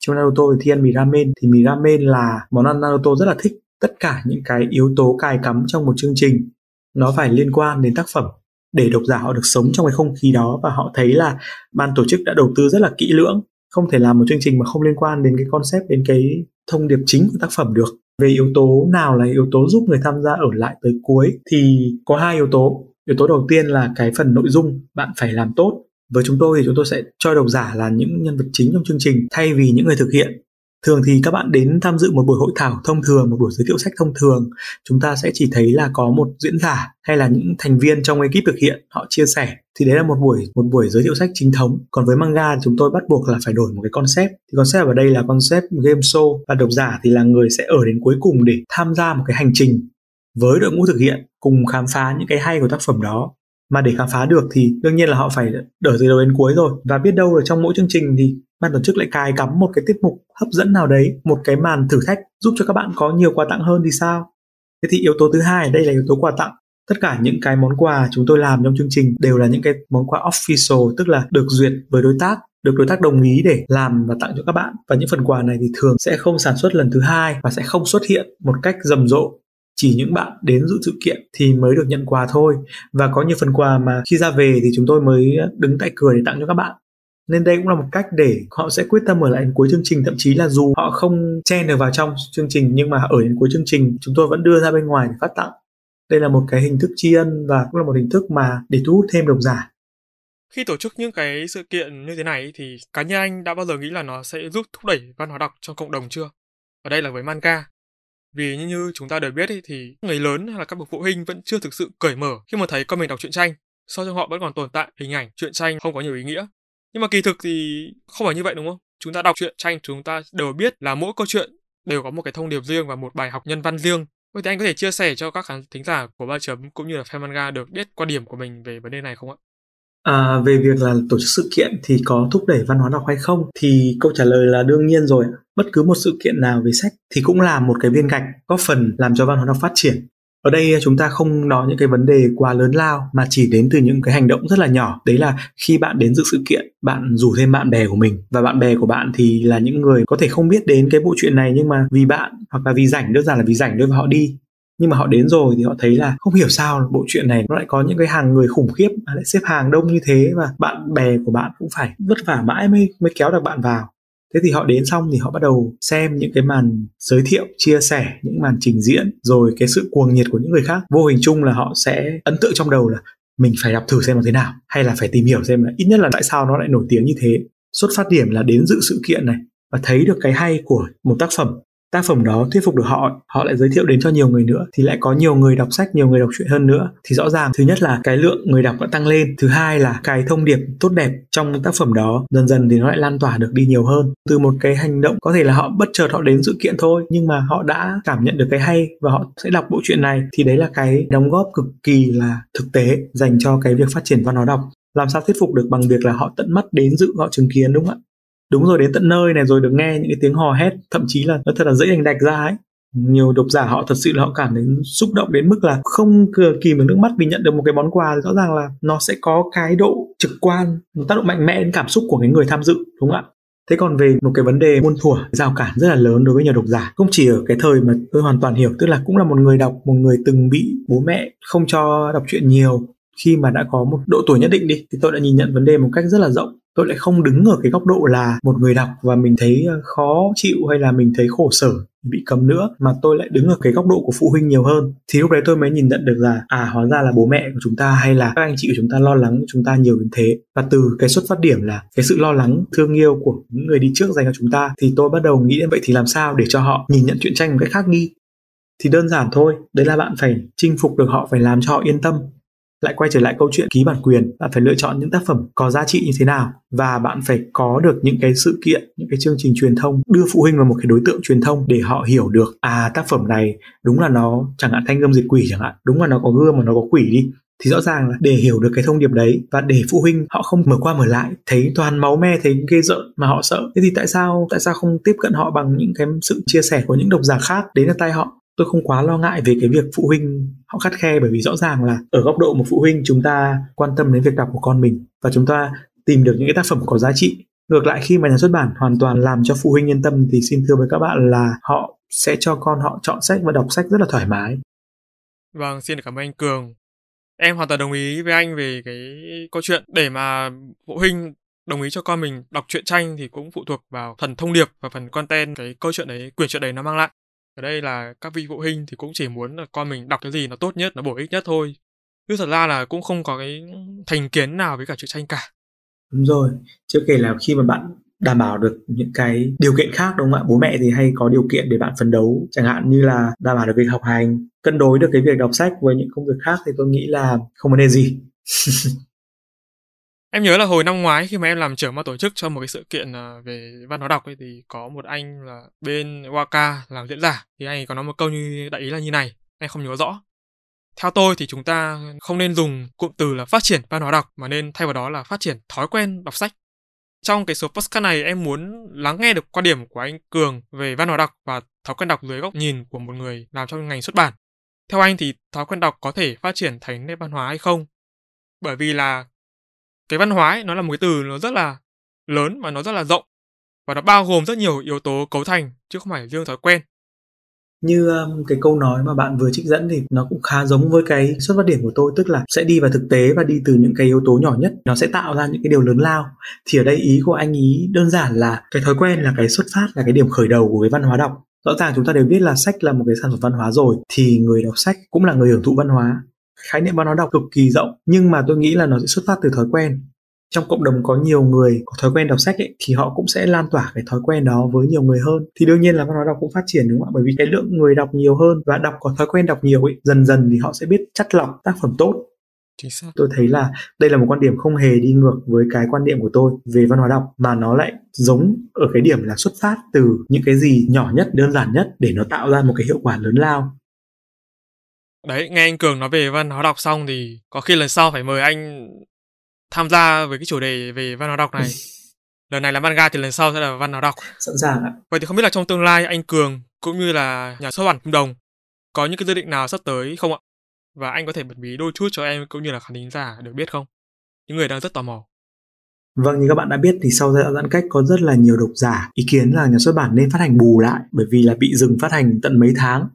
Trong Naruto thì thiên mì ramen thì mì ramen là món ăn Naruto rất là thích. Tất cả những cái yếu tố cài cắm trong một chương trình, nó phải liên quan đến tác phẩm để độc giả họ được sống trong cái không khí đó. Và họ thấy là ban tổ chức đã đầu tư rất là kỹ lưỡng không thể làm một chương trình mà không liên quan đến cái concept, đến cái thông điệp chính của tác phẩm được. Về yếu tố nào là yếu tố giúp người tham gia ở lại tới cuối, thì có hai yếu tố. Yếu tố đầu tiên là cái phần nội dung, bạn phải làm tốt. Với chúng tôi thì chúng tôi sẽ cho độc giả là những nhân vật chính trong chương trình thay vì những người thực hiện thường thì các bạn đến tham dự một buổi hội thảo thông thường, một buổi giới thiệu sách thông thường. Chúng ta sẽ chỉ thấy là có một diễn giả hay là những thành viên trong ekip thực hiện, họ chia sẻ. Thì đấy là một buổi một buổi giới thiệu sách chính thống. Còn với manga thì chúng tôi bắt buộc là phải đổi một cái concept. Thì concept ở đây là concept game show và độc giả thì là người sẽ ở đến cuối cùng để tham gia một cái hành trình với đội ngũ thực hiện cùng khám phá những cái hay của tác phẩm đó. Mà để khám phá được thì đương nhiên là họ phải đợi từ đầu đến cuối rồi. Và biết đâu là trong mỗi chương trình thì ban tổ chức lại cài cắm một cái tiết mục hấp dẫn nào đấy, một cái màn thử thách giúp cho các bạn có nhiều quà tặng hơn thì sao? Thế thì yếu tố thứ hai ở đây là yếu tố quà tặng. Tất cả những cái món quà chúng tôi làm trong chương trình đều là những cái món quà official, tức là được duyệt với đối tác, được đối tác đồng ý để làm và tặng cho các bạn. Và những phần quà này thì thường sẽ không sản xuất lần thứ hai và sẽ không xuất hiện một cách rầm rộ. Chỉ những bạn đến dự sự kiện thì mới được nhận quà thôi. Và có nhiều phần quà mà khi ra về thì chúng tôi mới đứng tại cửa để tặng cho các bạn nên đây cũng là một cách để họ sẽ quyết tâm ở lại đến cuối chương trình thậm chí là dù họ không chen được vào trong chương trình nhưng mà ở đến cuối chương trình chúng tôi vẫn đưa ra bên ngoài để phát tặng đây là một cái hình thức tri ân và cũng là một hình thức mà để thu hút thêm độc giả khi tổ chức những cái sự kiện như thế này thì cá nhân anh đã bao giờ nghĩ là nó sẽ giúp thúc đẩy văn hóa đọc trong cộng đồng chưa? Ở đây là với manga. Vì như, như chúng ta đều biết ý, thì người lớn hay là các bậc phụ huynh vẫn chưa thực sự cởi mở khi mà thấy con mình đọc truyện tranh. So cho họ vẫn còn tồn tại hình ảnh truyện tranh không có nhiều ý nghĩa. Nhưng mà kỳ thực thì không phải như vậy đúng không? Chúng ta đọc truyện tranh chúng ta đều biết là mỗi câu chuyện đều có một cái thông điệp riêng và một bài học nhân văn riêng. Vậy thì anh có thể chia sẻ cho các khán thính giả của ba chấm cũng như là fan manga được biết quan điểm của mình về vấn đề này không ạ? À, về việc là tổ chức sự kiện thì có thúc đẩy văn hóa đọc hay không thì câu trả lời là đương nhiên rồi bất cứ một sự kiện nào về sách thì cũng là một cái viên gạch góp phần làm cho văn hóa đọc phát triển ở đây à, chúng ta không nói những cái vấn đề quá lớn lao, mà chỉ đến từ những cái hành động rất là nhỏ. Đấy là khi bạn đến dự sự kiện, bạn rủ thêm bạn bè của mình. Và bạn bè của bạn thì là những người có thể không biết đến cái bộ chuyện này, nhưng mà vì bạn hoặc là vì rảnh, đơn giản là vì rảnh thôi và họ đi. Nhưng mà họ đến rồi thì họ thấy là không hiểu sao bộ chuyện này nó lại có những cái hàng người khủng khiếp lại xếp hàng đông như thế và bạn bè của bạn cũng phải vất vả mãi mới mới kéo được bạn vào thế thì họ đến xong thì họ bắt đầu xem những cái màn giới thiệu, chia sẻ những màn trình diễn, rồi cái sự cuồng nhiệt của những người khác. Vô hình chung là họ sẽ ấn tượng trong đầu là mình phải đọc thử xem nó thế nào, hay là phải tìm hiểu xem là ít nhất là tại sao nó lại nổi tiếng như thế. Xuất phát điểm là đến dự sự kiện này và thấy được cái hay của một tác phẩm tác phẩm đó thuyết phục được họ họ lại giới thiệu đến cho nhiều người nữa, thì lại có nhiều người đọc sách, nhiều người đọc truyện hơn nữa. Thì rõ ràng, thứ nhất là cái lượng người đọc đã tăng lên, thứ hai là cái thông điệp tốt đẹp trong tác phẩm đó dần dần thì nó lại lan tỏa được đi nhiều hơn. Từ một cái hành động, có thể là họ bất chợt họ đến sự kiện thôi, nhưng mà họ đã cảm nhận được cái hay và họ sẽ đọc bộ truyện này, thì đấy là cái đóng góp cực kỳ là thực tế dành cho cái việc phát triển văn hóa đọc. Làm sao thuyết phục được bằng việc là họ tận mắt đến dự, họ chứng kiến, đúng không ạ? Đúng rồi đến tận nơi này rồi được nghe những cái tiếng hò hét thậm chí là nó thật là dễ đành đạch ra ấy. Nhiều độc giả họ thật sự là họ cảm thấy xúc động đến mức là không cửa kìm được nước mắt vì nhận được một cái món quà. Rõ ràng là nó sẽ có cái độ trực quan tác động mạnh mẽ đến cảm xúc của cái người tham dự đúng không ạ? Thế còn về một cái vấn đề muôn thuở rào cản rất là lớn đối với nhiều độc giả. Không chỉ ở cái thời mà tôi hoàn toàn hiểu Tức là cũng là một người đọc, một người từng bị bố mẹ không cho đọc truyện nhiều. Khi mà đã có một độ tuổi nhất định đi Thì tôi đã nhìn nhận vấn đề một cách rất là rộng tôi lại không đứng ở cái góc độ là một người đọc và mình thấy ờ, khó chịu hay là mình thấy khổ sở bị cấm nữa, mà tôi lại đứng ở cái góc độ của phụ huynh nhiều hơn. Thì lúc đấy tôi mới nhìn nhận được là à hóa ra là bố mẹ của chúng ta hay là các anh chị của chúng ta lo lắng chúng ta nhiều đến thế. Và từ cái xuất phát điểm là cái sự lo lắng, thương yêu của những người đi trước dành cho chúng ta, thì tôi bắt đầu nghĩ đến vậy thì làm sao để cho họ nhìn nhận chuyện tranh một cách khác đi thì đơn giản thôi, đấy là bạn phải chinh phục được họ, phải làm cho họ yên tâm lại quay trở lại câu chuyện ký bản quyền. Bạn phải lựa chọn những tác phẩm có giá trị như thế nào và bạn phải có được những cái sự kiện, những cái chương trình truyền thông, đưa phụ huynh vào một cái đối tượng truyền thông để họ hiểu được à tác phẩm này đúng là nó chẳng hạn thanh gươm diệt quỷ chẳng hạn, đúng là nó có gươm mà nó có quỷ đi, thì rõ ràng là để hiểu được cái thông điệp đấy và để phụ huynh họ không mở qua mở lại, thấy toàn máu me, thấy ghê rợn mà họ sợ. Thế thì tại sao tại sao không tiếp cận họ bằng những cái sự chia sẻ của những độc giả khác đến ở tay họ? Tôi không quá lo ngại về cái việc phụ huynh họ khắt khe, bởi vì rõ ràng là ở góc độ một phụ huynh chúng ta quan tâm đến việc đọc của con mình và chúng ta tìm được những cái tác phẩm có giá trị. Ngược lại, khi mà nhà xuất bản hoàn toàn làm cho phụ huynh yên tâm thì xin thưa với các bạn là họ sẽ cho con họ chọn sách và đọc sách rất là thoải mái. Vâng xin cảm ơn anh cường. Em hoàn toàn đồng ý với anh về cái câu chuyện để mà phụ huynh đồng ý cho con mình đọc truyện tranh thì cũng phụ thuộc vào phần thông điệp và phần content cái câu chuyện đấy, quyển chuyện đấy nó mang lại ở đây là các vị phụ huynh thì cũng chỉ muốn là con mình đọc cái gì nó tốt nhất, nó bổ ích nhất thôi. Chứ thật ra là cũng không có cái thành kiến nào với cả truyện tranh cả đúng rồi. Chưa kể là khi mà bạn đảm bảo được những cái điều kiện khác, đúng không ạ? Bố mẹ thì hay có điều kiện để bạn phấn đấu. Chẳng hạn như là đảm bảo được việc học hành, cân đối được cái việc đọc sách với những công việc khác thì tôi nghĩ là không vấn đề gì. Em nhớ là hồi năm ngoái khi mà em làm trưởng ban tổ chức cho một cái sự kiện à, về văn hóa đọc ấy thì có một anh là bên Waka làm diễn giả thì anh có nói một câu như đại ý là như này, em không nhớ rõ. Theo tôi thì chúng ta không nên dùng cụm từ là phát triển văn hóa đọc mà nên thay vào đó là phát triển thói quen đọc sách. Trong cái số podcast này em muốn lắng nghe được quan điểm của anh Cường về văn hóa đọc và thói quen đọc dưới góc nhìn của một người làm trong ngành xuất bản. Theo anh thì thói quen đọc có thể phát triển thành nét văn hóa hay không? Bởi vì là cái văn hóa ấy, nó là một cái từ nó rất là lớn và nó rất là rộng. Và nó bao gồm rất nhiều yếu tố cấu thành chứ không phải riêng thói quen. Như um, cái câu nói mà bạn vừa trích dẫn thì nó cũng khá giống với cái xuất phát điểm của tôi tức là sẽ đi vào thực tế và đi từ những cái yếu tố nhỏ nhất. Nó sẽ tạo ra những cái điều lớn lao. Thì ở đây ý của anh ý đơn giản là cái thói quen là cái xuất phát là cái điểm khởi đầu của cái văn hóa đọc. Rõ ràng chúng ta đều biết là sách là một cái sản phẩm văn hóa rồi thì người đọc sách cũng là người hưởng thụ văn hóa khái niệm văn hóa đọc cực kỳ rộng nhưng mà tôi nghĩ là nó sẽ xuất phát từ thói quen. Trong cộng đồng có nhiều người có thói quen đọc sách ấy, thì họ cũng sẽ lan tỏa cái thói quen đó với nhiều người hơn. Thì đương nhiên là văn hóa đọc cũng phát triển đúng không ạ? Bởi vì cái lượng người đọc nhiều hơn và đọc có thói quen đọc nhiều ấy dần dần thì họ sẽ biết chắt lọc tác phẩm tốt. Chính xác. tôi thấy là đây là một quan điểm không hề đi ngược với cái quan điểm của tôi về văn hóa đọc mà nó lại giống ở cái điểm là xuất phát từ những cái gì nhỏ nhất đơn giản nhất để nó tạo ra một cái hiệu quả lớn lao Đấy, nghe anh Cường nói về văn hóa đọc xong thì có khi lần sau phải mời anh tham gia với cái chủ đề về văn hóa đọc này. lần này là manga thì lần sau sẽ là văn hóa đọc. Sẵn sàng ạ. Vậy thì không biết là trong tương lai anh Cường cũng như là nhà xuất bản Kim Đồng có những cái dự định nào sắp tới không ạ? Và anh có thể bật mí đôi chút cho em cũng như là khán thính giả được biết không? Những người đang rất tò mò. Vâng, như các bạn đã biết thì sau giai đoạn giãn cách có rất là nhiều độc giả ý kiến là nhà xuất bản nên phát hành bù lại bởi vì là bị dừng phát hành tận mấy tháng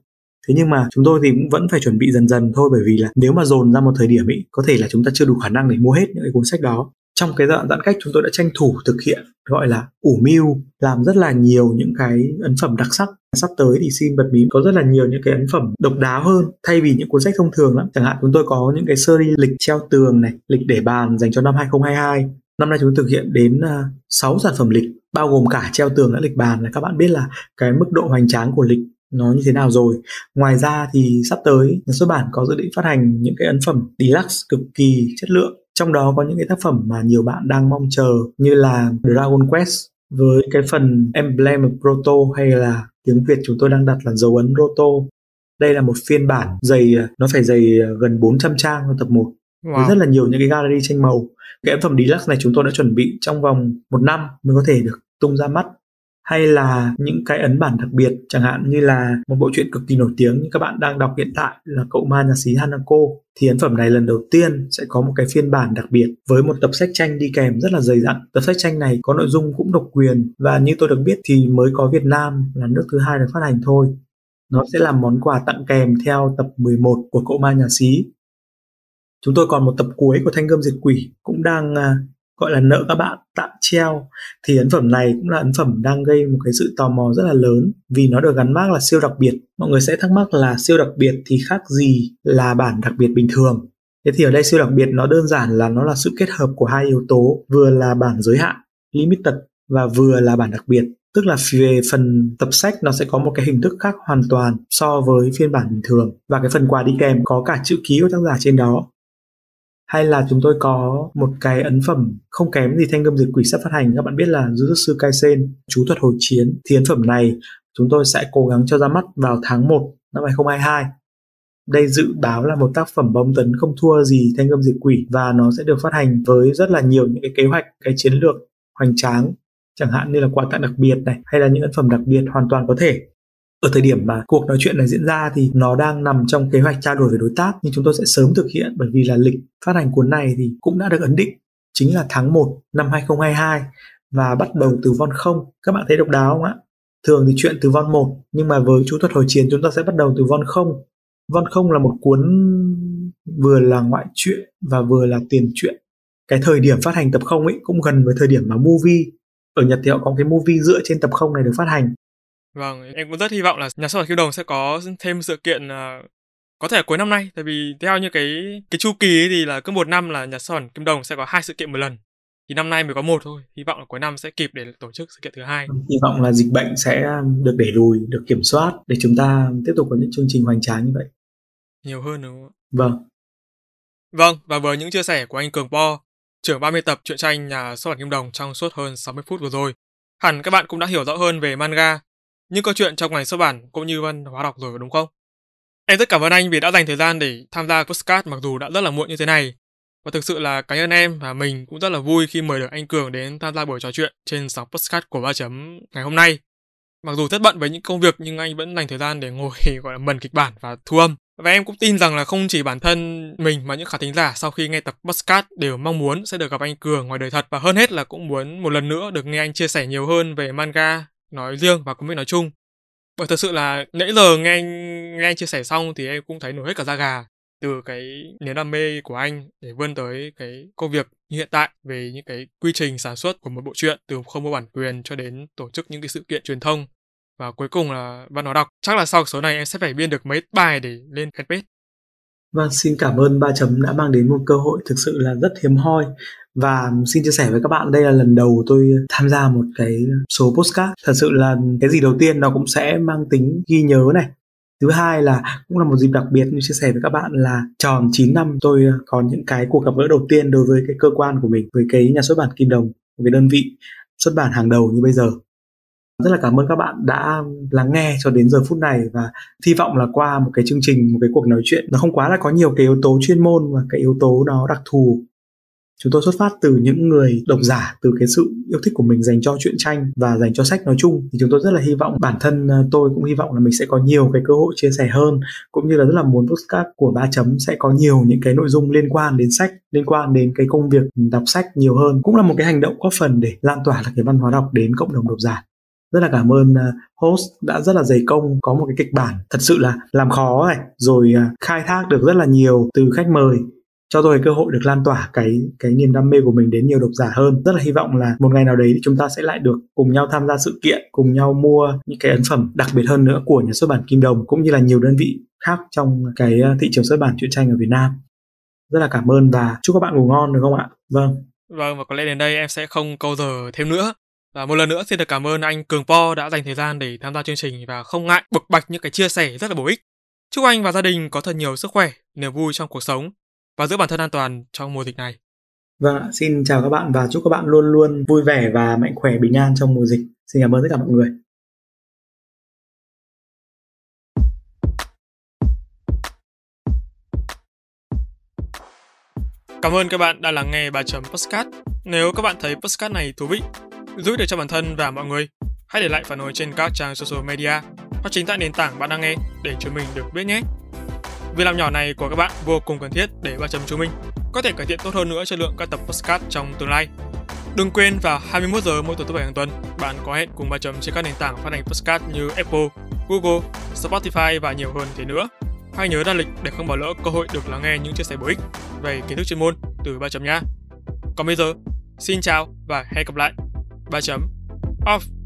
thế nhưng mà chúng tôi thì cũng vẫn phải chuẩn bị dần dần thôi, bởi vì là nếu mà dồn ra một thời điểm ấy có thể là chúng ta chưa đủ khả năng để mua hết những cái cuốn sách đó. Trong cái đoạn giãn cách, chúng tôi đã tranh thủ thực hiện, gọi là, ủ mưu, làm rất là nhiều những cái ấn phẩm đặc sắc. Sắp tới thì xin bật mí có rất là nhiều những cái ấn phẩm độc đáo hơn, thay vì những cuốn sách thông thường lắm. Chẳng hạn chúng tôi có những cái series lịch treo tường này, lịch để bàn dành cho năm 2022 năm nay chúng tôi thực hiện đến à, 6 sản phẩm lịch, bao gồm cả treo tường lẫn lịch bàn là các bạn biết là cái mức độ hoành tráng của lịch nó như thế nào rồi. Ngoài ra thì sắp tới nhà xuất bản có dự định phát hành những cái ấn phẩm deluxe cực kỳ chất lượng. Trong đó có những cái tác phẩm mà nhiều bạn đang mong chờ như là Dragon Quest với cái phần Emblem Proto hay là tiếng Việt chúng tôi đang đặt là dấu ấn Roto đây là một phiên bản dày nó phải dày gần 400 trang tập 1 wow. với rất là nhiều những cái gallery tranh màu. Cái ấn phẩm deluxe này chúng tôi đã chuẩn bị trong vòng một năm mới có thể được tung ra mắt hay là những cái ấn bản đặc biệt, chẳng hạn như là một bộ truyện cực kỳ nổi tiếng như các bạn đang đọc hiện tại là cậu ma nhà sĩ Hanako thì ấn phẩm này lần đầu tiên sẽ có một cái phiên bản đặc biệt với một tập sách tranh đi kèm rất là dày dặn. Tập sách tranh này có nội dung cũng độc quyền và như tôi được biết thì mới có Việt Nam là nước thứ hai được phát hành thôi. Nó sẽ là món quà tặng kèm theo tập 11 của cậu ma nhà xí. Chúng tôi còn một tập cuối của thanh gươm diệt quỷ cũng đang à, gọi là nợ các bạn, tạm treo. Thì ấn phẩm này cũng là ấn phẩm đang gây một cái sự tò mò rất là lớn, vì nó được gắn mác là siêu đặc biệt. Mọi người sẽ thắc mắc là siêu đặc biệt thì khác gì là bản đặc biệt bình thường? Thế thì ở đây siêu đặc biệt nó đơn giản là nó là sự kết hợp của hai yếu tố, vừa là bản giới hạn, limited, và vừa là bản đặc biệt. Tức là về phần tập sách nó sẽ có một cái hình thức khác hoàn toàn so với phiên bản bình thường. Và cái phần quà đi kèm có cả chữ ký của tác giả trên đó hay là chúng tôi có một cái ấn phẩm không kém gì thanh gươm diệt quỷ sắp phát hành. Các bạn biết là Jujutsu Kaisen, chú thuật hồi chiến, thì ấn phẩm này chúng tôi sẽ cố gắng cho ra mắt vào tháng 1 năm 2022 đây dự báo là một tác phẩm bom tấn không thua gì thanh gươm diệt quỷ và nó sẽ được phát hành với rất là nhiều những cái kế hoạch, cái chiến lược hoành tráng, chẳng hạn như là quà tặng đặc biệt này, hay là những ấn phẩm đặc biệt hoàn toàn có thể ở thời điểm mà cuộc nói chuyện này diễn ra thì nó đang nằm trong kế hoạch trao đổi với đối tác, nhưng chúng tôi sẽ sớm thực hiện, bởi vì là lịch phát hành cuốn này thì cũng đã được ấn định, chính là tháng 1 năm 2022 và bắt đầu từ von không. Các bạn thấy độc đáo không ạ? Thường thì chuyện từ von 1 nhưng mà với chú thuật hồi chiến chúng ta sẽ bắt đầu từ von không. Von không là một cuốn vừa là ngoại truyện và vừa là tiền truyện. Cái thời điểm phát hành tập không ấy cũng gần với thời điểm mà movie. Ở Nhật thì họ có cái movie dựa trên tập không này được phát hành. Vâng, em cũng rất hy vọng là nhà xuất bản Kim Đồng sẽ có thêm sự kiện uh, có thể cuối năm nay. Tại vì theo như cái cái chu kỳ ấy thì là cứ một năm là nhà xuất bản Kim Đồng sẽ có hai sự kiện một lần. Thì năm nay mới có một thôi. Hy vọng là cuối năm sẽ kịp để tổ chức sự kiện thứ hai. Hy vọng là dịch bệnh sẽ được đẩy lùi được kiểm soát để chúng ta tiếp tục có những chương trình hoành tráng như vậy. Nhiều hơn đúng không vâng. Vâng và với những chia sẻ của anh Cường Po trưởng 30 tập truyện tranh nhà xuất bản Kim Đồng trong suốt hơn 60 phút vừa rồi hẳn các bạn cũng đã hiểu rõ hơn về manga những câu chuyện trong ngành xuất bản cũng như văn hóa đọc rồi, đúng không? Em rất cảm ơn anh vì đã dành thời gian để tham gia postcard mặc dù đã rất là muộn như thế này. Và thực sự là cá nhân em và mình cũng rất là vui khi mời được anh Cường đến tham gia buổi trò chuyện trên sóng postcard của ba chấm ngày hôm nay. Mặc dù rất bận với những công việc, nhưng anh vẫn dành thời gian để ngồi, gọi là, mần kịch bản và thu âm. Và em cũng tin rằng là không chỉ bản thân mình mà những khán thính giả sau khi nghe tập podcast đều mong muốn sẽ được gặp anh Cường ngoài đời thật và hơn hết là cũng muốn một lần nữa được nghe anh chia sẻ nhiều hơn về manga nói riêng và comic nói chung. Bởi thật sự là nãy giờ nghe anh nghe anh chia sẻ xong thì em cũng thấy nổi hết cả da gà từ cái niềm đam mê của anh để vươn tới cái công việc như hiện tại về những cái quy trình sản xuất của một bộ truyện từ không mua bản quyền cho đến tổ chức những cái sự kiện truyền thông. Và cuối cùng là văn hóa đọc. Chắc là sau số này em sẽ phải biên được mấy bài để lên fanpage. Vâng, xin cảm ơn ba chấm đã mang đến một cơ hội thực sự là rất hiếm hoi. Và xin chia sẻ với các bạn đây là lần đầu tôi tham gia một cái số postcard. Thật sự là cái gì đầu tiên nó cũng sẽ mang tính ghi nhớ này. Thứ hai là cũng là một dịp đặc biệt như chia sẻ với các bạn là tròn 9 năm tôi có những cái cuộc gặp gỡ đầu tiên đối với cái cơ quan của mình với cái nhà xuất bản Kim Đồng một cái đơn vị xuất bản hàng đầu như bây giờ rất là cảm ơn các bạn đã lắng nghe cho đến giờ phút này và hy vọng là qua một cái chương trình, một cái cuộc nói chuyện, nó không quá là có nhiều cái yếu tố chuyên môn và cái yếu tố nó đặc thù. Chúng tôi xuất phát từ những người độc giả, từ cái sự yêu thích của mình dành cho truyện tranh và dành cho sách nói chung. Thì chúng tôi rất là hy vọng, bản thân ờ, tôi cũng hy vọng là mình sẽ có nhiều cái cơ hội chia sẻ hơn, cũng như là rất là muốn podcast của ba chấm sẽ có nhiều những cái nội dung liên quan đến sách, liên quan đến cái công việc đọc sách nhiều hơn. Cũng là một cái hành động góp phần để lan tỏa được cái văn hóa đọc đến cộng đồng độc giả rất là cảm ơn à, host đã rất là dày công, có một cái kịch bản thật sự là làm khó này, rồi à, khai thác được rất là nhiều từ khách mời, cho tôi cơ hội được lan tỏa cái cái niềm đam mê của mình đến nhiều độc giả hơn. Rất là hy vọng là một ngày nào đấy thì chúng ta sẽ lại được cùng nhau tham gia sự kiện, cùng nhau mua những cái ấn phẩm đặc biệt hơn nữa của nhà xuất bản Kim Đồng, cũng như là nhiều đơn vị khác trong cái à, thị trường xuất bản truyện tranh ở Việt Nam. Rất là cảm ơn và chúc các bạn ngủ ngon được không ạ? Vâng. Vâng và có lẽ đến đây em sẽ không câu giờ thêm nữa và một lần nữa xin được cảm ơn anh Cường Po đã dành thời gian để tham gia chương trình và không ngại bộc bạch những cái chia sẻ rất là bổ ích. Chúc anh và gia đình có thật nhiều sức khỏe, niềm vui trong cuộc sống và giữ bản thân an toàn trong mùa dịch này. Vâng, xin chào các bạn và chúc các bạn luôn luôn vui vẻ và mạnh khỏe bình an trong mùa dịch. Xin cảm ơn tất cả mọi người. Cảm ơn các bạn đã lắng nghe bài chấm podcast. Nếu các bạn thấy podcast này thú vị, giúp được cho bản thân và mọi người, hãy để lại phản hồi trên các trang social media hoặc chính tại nền tảng bạn đang nghe để chúng mình được biết nhé. Việc làm nhỏ này của các bạn vô cùng cần thiết để ba chấm chúng mình có thể cải thiện tốt hơn nữa chất lượng các tập podcast trong tương lai. Đừng quên vào 21 giờ mỗi tuần thứ bảy hàng tuần, bạn có hẹn cùng ba chấm trên các nền tảng phát hành podcast như Apple, Google, Spotify và nhiều hơn thế nữa. Hãy nhớ đăng lịch để không bỏ lỡ cơ hội được lắng nghe những chia sẻ bổ ích về kiến thức chuyên môn từ ba chấm nhá. Còn bây giờ, xin chào và hẹn gặp lại. 3 chấm off